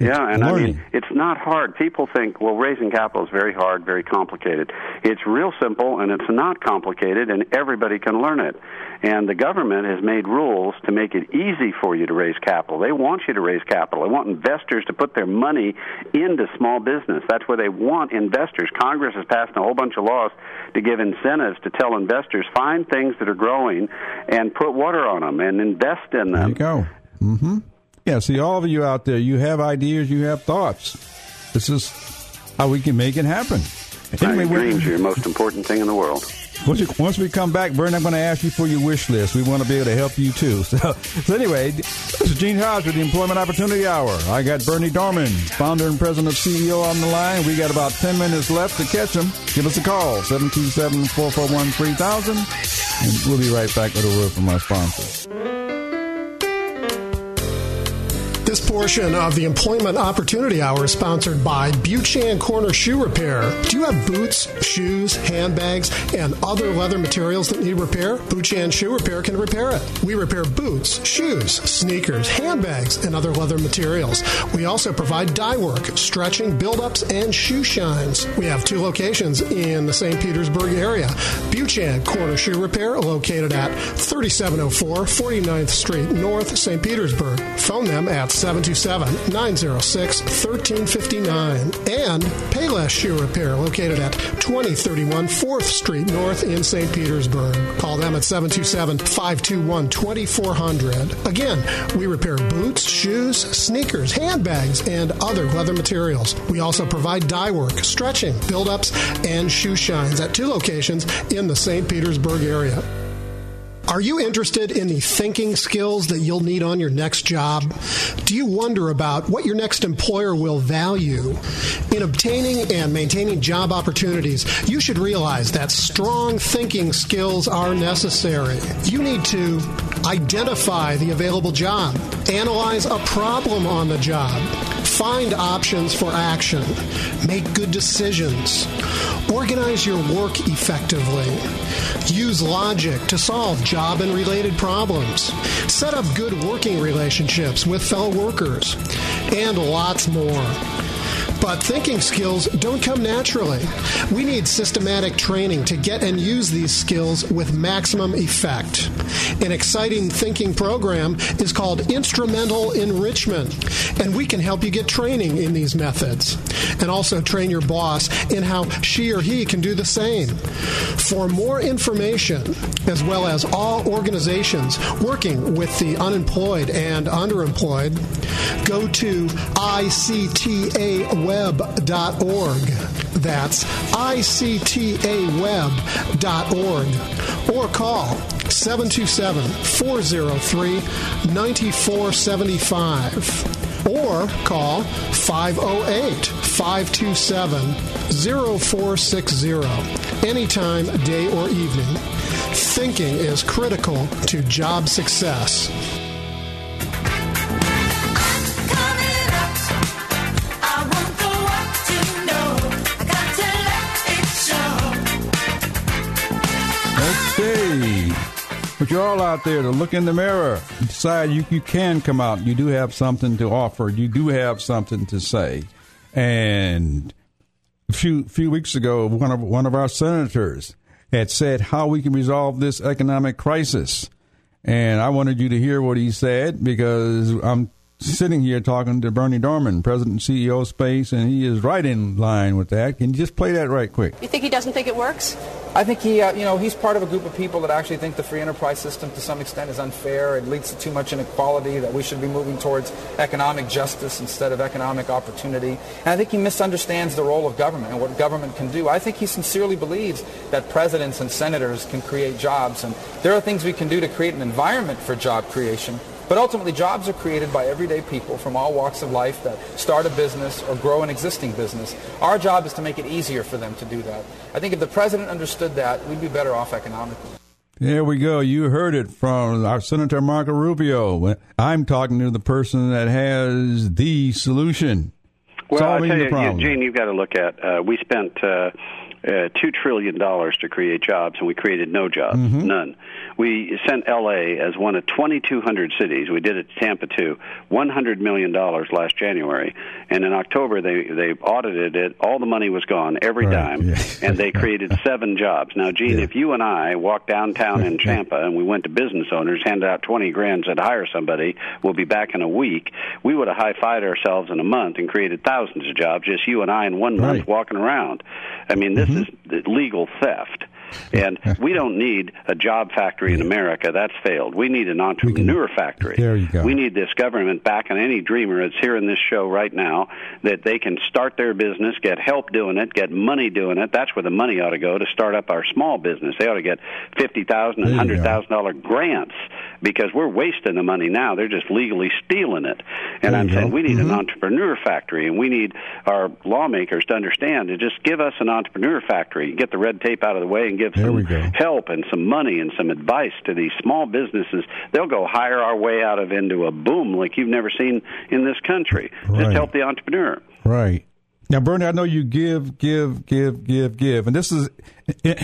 Yeah, and I mean, it's not hard. People think, well, raising capital is very hard, very complicated. It's real simple, and it's not complicated, and everybody can learn it. And the government has made rules to make it easy for you to raise capital. They want you to raise capital. They want investors to put their money into small business. That's where they want investors. Congress has passed a whole bunch of laws to give incentives to tell investors find things that are growing and put water on them and invest in There them. you go. Mm-hmm. Yeah, see, all of you out there, you have ideas, you have thoughts. This is how we can make it happen. Anyway, dreams are your most important thing in the world. Once, you, once we come back, Vern, I'm going to ask you for your wish list. We want to be able to help you too. So, so anyway, this is Gene Hodge with the Employment Opportunity Hour. I got Berny Dohrmann, founder and president of CEO, on the line. We got about 10 minutes left to catch him. Give us a call, 727-441-3000. And we'll be right back with a word from our sponsors. This portion of the Employment Opportunity Hour is sponsored by Buchan Corner Shoe Repair. Do you have boots, shoes, handbags, and other leather materials that need repair? Buchan Shoe Repair can repair it. We repair boots, shoes, sneakers, handbags, and other leather materials. We also provide dye work, stretching, build-ups, and shoe shines. We have two locations in the St. Petersburg area. Buchan Corner Shoe Repair, located at 3704 49th Street North, St. Petersburg. Phone them at 727 906 1359. And Payless Shoe Repair, located at 2031 4th Street North in St. Petersburg. Call them at 727 521 2400. Again, we repair boots, shoes, sneakers, handbags, and other leather materials. We also provide dye work, stretching, build ups, and shoe shines at two locations in the St. Petersburg area. Are you interested in the thinking skills that you'll need on your next job? Do you wonder about what your next employer will value? In obtaining and maintaining job opportunities, you should realize that strong thinking skills are necessary. You need to identify the available job, analyze a problem on the job, find options for action, make good decisions, organize your work effectively, use logic to solve job and related problems, set up good working relationships with fellow workers, and lots more. But thinking skills don't come naturally. We need systematic training to get and use these skills with maximum effect. An exciting thinking program is called Instrumental Enrichment, and we can help you get training in these methods and also train your boss in how she or he can do the same. For more information, as well as all organizations working with the unemployed and underemployed, go to ictaweb.org. That's ictaweb.org. Or call 727 403 9475. Or call 508 527 0460 anytime, day or evening. Thinking is critical to job success. But you're all out there to look in the mirror and decide you, you can come out. You do have something to offer. You do have something to say. And a few few weeks ago, one of one of our senators had said how we can resolve this economic crisis. And I wanted you to hear what he said because I'm sitting here talking to Berny Dohrmann, President and CEO of Space, and he is right in line with that. Can you just play that right quick? You think he doesn't think it works? I think he, uh, you know, he's part of a group of people that actually think the free enterprise system to some extent is unfair. It leads to too much inequality, that we should be moving towards economic justice instead of economic opportunity. And I think he misunderstands the role of government and what government can do. I think he sincerely believes that presidents and senators can create jobs. And there are things we can do to create an environment for job creation. But ultimately, jobs are created by everyday people from all walks of life that start a business or grow an existing business. Our job is to make it easier for them to do that. I think if the president understood that, we'd be better off economically. There we go. You heard it from our Senator Marco Rubio. I'm talking to the person that has the solution. Well, I solving tell the you, problem. Gene, you've got to look at. Uh, we spent uh, uh, two trillion dollars to create jobs, and we created no jobs, Mhm. none. We sent L.A. as one of 2,200 cities. We did it to Tampa too. 100 million dollars last January, and in October they they audited it. All the money was gone, every Right, dime, yeah. and they created seven jobs. Now, Gene, if you and I walked downtown in Tampa and we went to business owners, handed out 20 grand, said hire somebody, we'll be back in a week, we would have high fived ourselves in a month and created thousands of jobs. Just you and I in one month walking around. I mean, this mm-hmm. is legal theft. And we don't need a job factory in America. That's failed. We need an entrepreneur factory. There you go. We need this government back on any dreamer that's here in this show right now that they can start their business, get help doing it, get money doing it. That's where the money ought to go to start up our small business. They ought to get fifty thousand and hundred thousand dollar grants because we're wasting the money now. They're just legally stealing it. And I'm saying we need an Mhm. entrepreneur factory, and we need our lawmakers to understand to just give us an entrepreneur factory, get the red tape out of the way, and give There some help and some money and some advice to these small businesses. They'll go hire our way out of into a boom like you've never seen in this country. Just help the entrepreneur. Right. Now, Berny, I know you give, give, give, give, give. And this is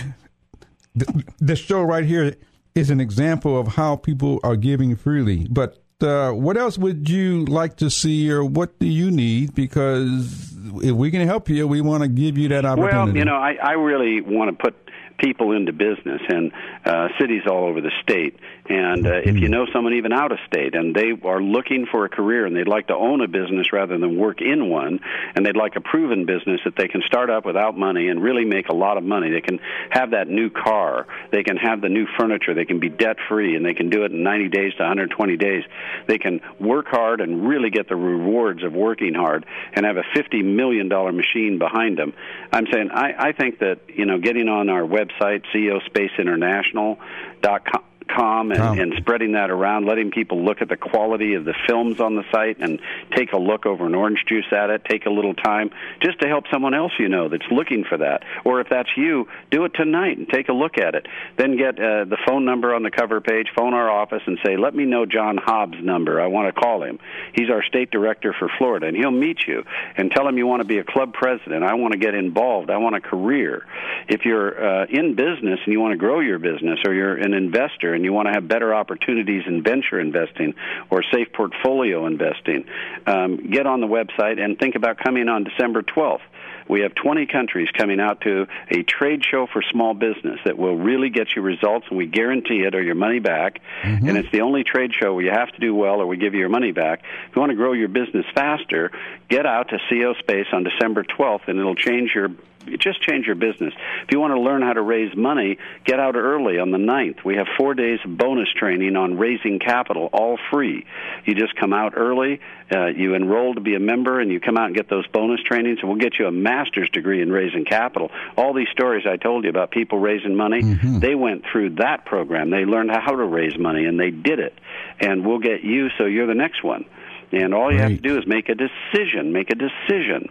this show right here is an example of how people are giving freely. But uh, what else would you like to see, or what do you need? Because if we can help you, we want to give you that opportunity. Well, you know, I, I really want to put people into business and uh, cities all over the state. And uh, if you know someone even out of state and they are looking for a career and they'd like to own a business rather than work in one, and they'd like a proven business that they can start up without money and really make a lot of money, they can have that new car, they can have the new furniture, they can be debt free, and they can do it in 90 days to 120 days. They can work hard and really get the rewards of working hard and have a $50 million machine behind them. I'm saying I, I think that, you know, getting on our website, ceospaceinternational.com, com and, and spreading that around, letting people look at the quality of the films on the site and take a look over an orange juice at it, take a little time just to help someone else you know that's looking for that. Or if that's you, do it tonight and take a look at it. Then get uh, the phone number on the cover page, phone our office and say, let me know John Hobbs' number. I want to call him. He's our state director for Florida, and he'll meet you and tell him you want to be a club president. I want to get involved. I want a career. If you're uh, in business and you want to grow your business, or you're an investor and you want to have better opportunities in venture investing or safe portfolio investing, um, get on the website and think about coming on December 12th. We have 20 countries coming out to a trade show for small business that will really get you results, and we guarantee it or your money back. And it's the only trade show where you have to do well or we give you your money back. If you want to grow your business faster, get out to CEO Space on December 12th, and it'll change your just change your business. If you want to learn how to raise money, get out early on the 9th. We have four days of bonus training on raising capital, all free. You just come out early, uh, you enroll to be a member, and you come out and get those bonus trainings, and we'll get you a master's degree in raising capital. All these stories I told you about people raising money, they went through that program. They learned how to raise money, and they did it. And we'll get you so you're the next one. And all you have to do is make a decision. Make a decision.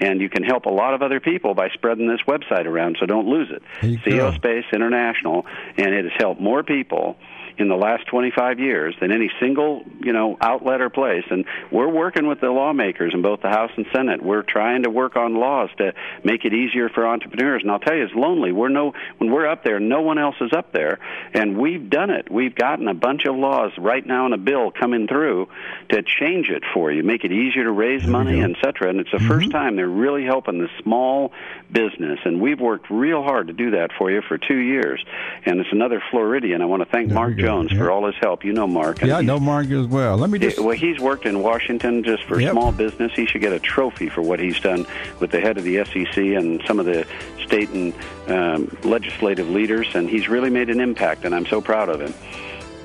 And you can help a lot of other people by spreading this website around, so don't lose it. CEO Space International, and it has helped more people in the last 25 years than any single, you know, outlet or place. And we're working with the lawmakers in both the House and Senate. We're trying to work on laws to make it easier for entrepreneurs. And I'll tell you, it's lonely. We're no when we're up there, no one else is up there, and we've done it. We've gotten a bunch of laws right now in a bill coming through to change it for you, make it easier to raise money, et cetera. And it's the first time they're really helping the small business. And we've worked real hard to do that for you for two years. And it's another Floridian. I want to thank Mark Jones for all his help. You know Mark. and yeah, I know Mark as well. Let me just yeah, well, he's worked in Washington just for Yep. small business. He should get a trophy for what he's done with the head of the SEC and some of the state and um, legislative leaders. And he's really made an impact, and I'm so proud of him.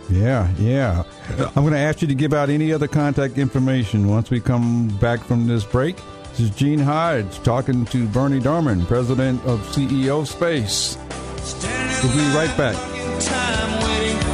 Yeah, yeah. I'm going to ask you to give out any other contact information once we come back from this break. This is Gene Hodge talking to Berny Dohrmann, president of CEO Space. We'll be right back.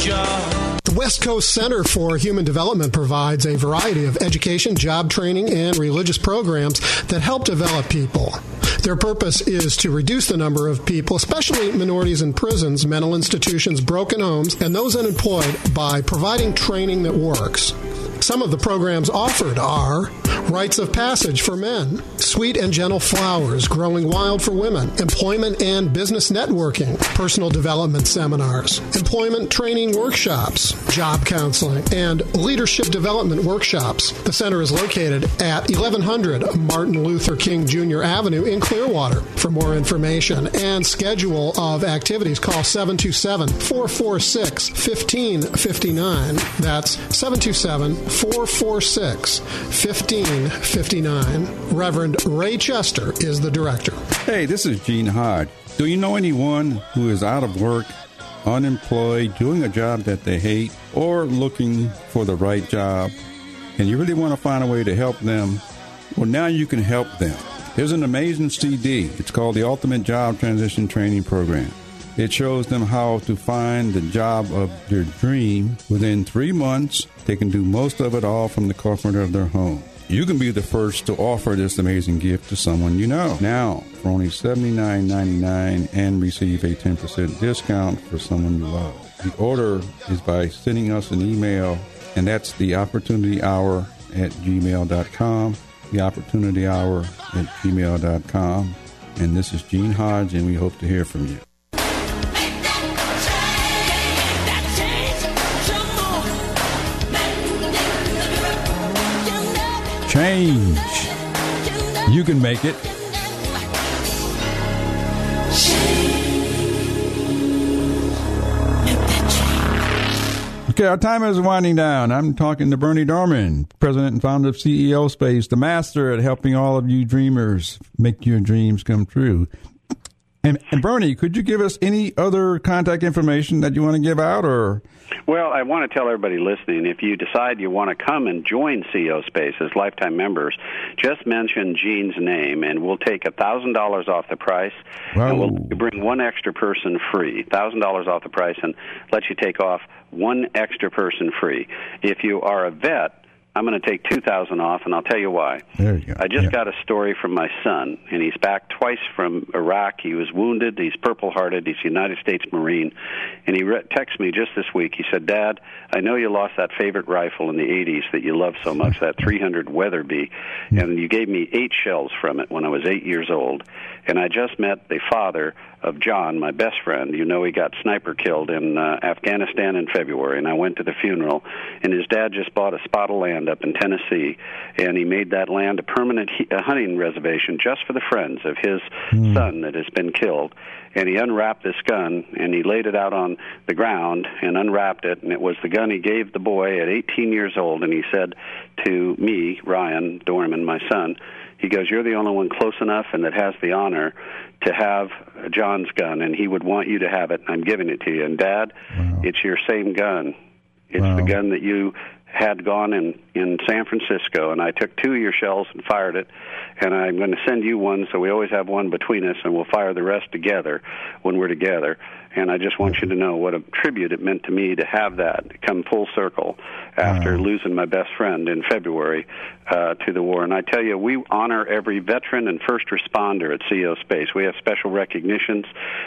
job West Coast Center for Human Development provides a variety of education, job training, and religious programs that help develop people. Their purpose is to reduce the number of people, especially minorities in prisons, mental institutions, broken homes, and those unemployed by providing training that works. Some of the programs offered are Rites of Passage for Men, Sweet and Gentle Flowers Growing Wild for Women, Employment and Business Networking, Personal Development Seminars, Employment Training Workshops, Job Counseling, and Leadership Development Workshops. The center is located at 1100 Martin Luther King Jr. Avenue in Clearwater. For more information and schedule of activities, call 727 446 1559. That's 727 446 1559. Reverend Ray Chester is the director. Hey, this is Gene Hodge. Do you know anyone who is out of work, unemployed, doing a job that they hate, or looking for the right job, and you really want to find a way to help them? Well, now you can help them. There's an amazing CD. It's called the Ultimate Job Transition Training Program. It shows them how to find the job of their dream within three months. They can do most of it all from the comfort of their home. You can be the first to offer this amazing gift to someone you know. Now, for only $79.99 and receive a 10% discount for someone you love. The order is by sending us an email, and that's the opportunity hour at gmail.com. The opportunity hour at gmail.com. And this is Gene Hodge, and we hope to hear from you. Change. You can make it. Okay, our time is winding down. I'm talking to Berny Dohrmann, president and founder of CEO Space, the master at helping all of you dreamers make your dreams come true. And, and Berny, could you give us any other contact information that you want to give out, or? Well, I want to tell everybody listening if you decide you want to come and join CEO Space as lifetime members, just mention Gene's name, and we'll take a thousand dollars off the price, Wow. and we'll bring one extra person free, thousand dollars off the price, and let you take off one extra person free. If you are a vet. I'm going to take two thousand off, and I'll tell you why. There you go. I just Yeah. got a story from my son, and he's back twice from Iraq. He was wounded. He's Purple Hearted. He's a United States Marine, and he re- texted me just this week. He said, "Dad, I know you lost that favorite rifle in the '80s that you loved so much, that 300 Weatherby, and you gave me eight shells from it when I was eight years old. And I just met the father of John, my best friend. You know, he got sniper killed in uh, Afghanistan in February, and I went to the funeral. And his dad just bought a spot of land up in Tennessee, and he made that land a permanent he- a hunting reservation just for the friends of his son that has been killed. And he unwrapped this gun and he laid it out on the ground and unwrapped it, and it was the gun he gave the boy at 18 years old. And he said to me, Ryan Dohrmann, my son, he goes, "You're the only one close enough and that has the honor to have John's gun, and he would want you to have it. And I'm giving it to you. And Dad, it's your same gun. It's the gun that you had gone in in San Francisco, and I took two of your shells and fired it. And I'm going to send you one, so we always have one between us, and we'll fire the rest together when we're together. And I just want you to know what a tribute it meant to me to have that come full circle after losing my best friend in February uh, to the war. And I tell you, we honor every veteran and first responder at CEO Space. We have special recognitions,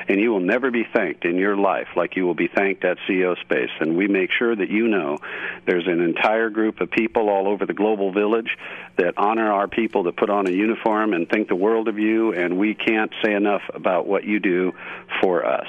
and you will never be thanked in your life like you will be thanked at CEO Space. And we make sure that you know there's an entire group of people all over the global village that honor our people that put on a uniform and think the world of you, and we can't say enough about what you do for us.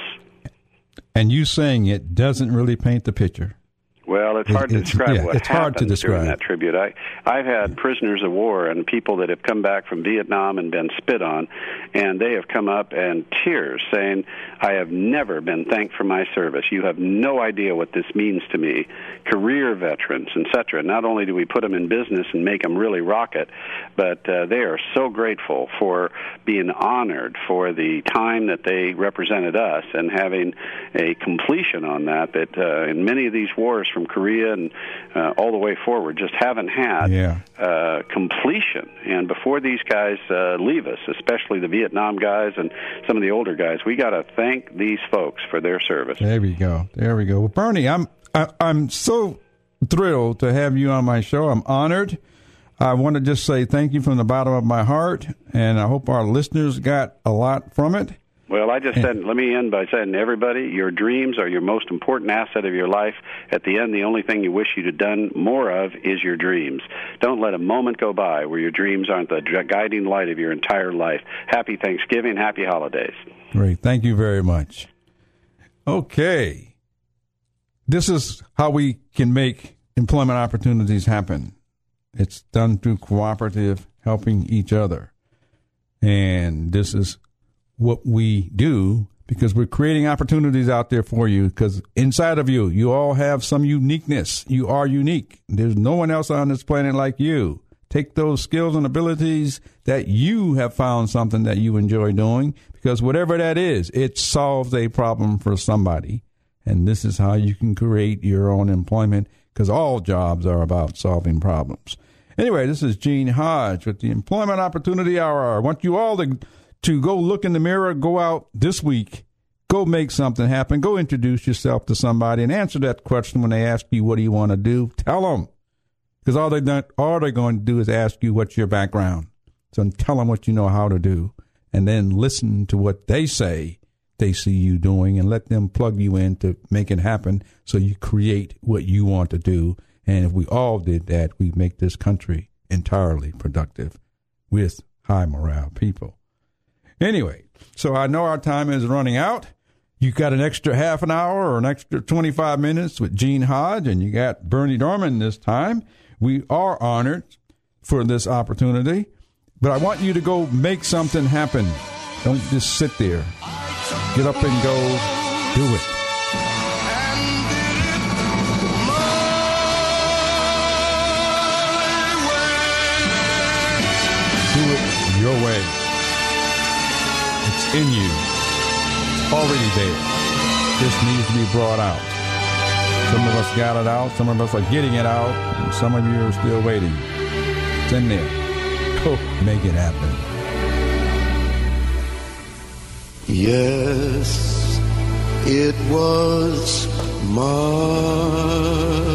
And you saying it doesn't really paint the picture. Well, it's hard to It's- describe yeah, what it's hard to happened describe. during that tribute. I, I've had prisoners of war and people that have come back from Vietnam and been spit on, and they have come up and tears saying, "I have never been thanked for my service. You have no idea what this means to me." Career veterans, etc. Not only do we put them in business and make them really rocket, but uh, they are so grateful for being honored for the time that they represented us and having a completion on that. That uh, in many of these wars from Korea and uh, all the way forward just haven't had Yeah. uh, completion. And before these guys uh, leave us, especially the Vietnam guys and some of the older guys, we got to thank these folks for their service. There we go. There we go. Well, Berny, I'm I, I'm so thrilled to have you on my show. I'm honored. I want to just say thank you from the bottom of my heart, and I hope our listeners got a lot from it. Well, I just said, let me end by saying to everybody, your dreams are your most important asset of your life. At the end, the only thing you wish you'd have done more of is your dreams. Don't let a moment go by where your dreams aren't the guiding light of your entire life. Happy Thanksgiving, happy holidays. Great. Thank you very much. Okay. This is how we can make employment opportunities happen. It's done through cooperative helping each other. And this is what we do because we're creating opportunities out there for you because inside of you, you all have some uniqueness. You are unique. There's no one else on this planet like you. Take those skills and abilities that you have found something that you enjoy doing because whatever that is, it solves a problem for somebody. And this is how you can create your own employment because all jobs are about solving problems. Anyway, this is Gene Hodge with the Employment Opportunity Hour. I want you all to, to go look in the mirror, go out this week, go make something happen, go introduce yourself to somebody and answer that question when they ask you, what do you want to do? Tell them. Because all, they done, all they're going to do is ask you, what's your background? So tell them what you know how to do and then listen to what they say they see you doing and let them plug you in to make it happen so you create what you want to do and if we all did that, we'd make this country entirely productive with high morale people. Anyway, so I know our time is running out. You got an extra half an hour or an extra 25 minutes with Gene Hodge, and you got Berny Dohrmann this time. We are honored for this opportunity, but I want you to go make something happen. Don't just sit there. Get up and go do it. do it your way. In you. It's already there. This needs to be brought out. Some of us got it out, some of us are getting it out, and some of you are still waiting. It's in there. Go make it happen. Yes, it was my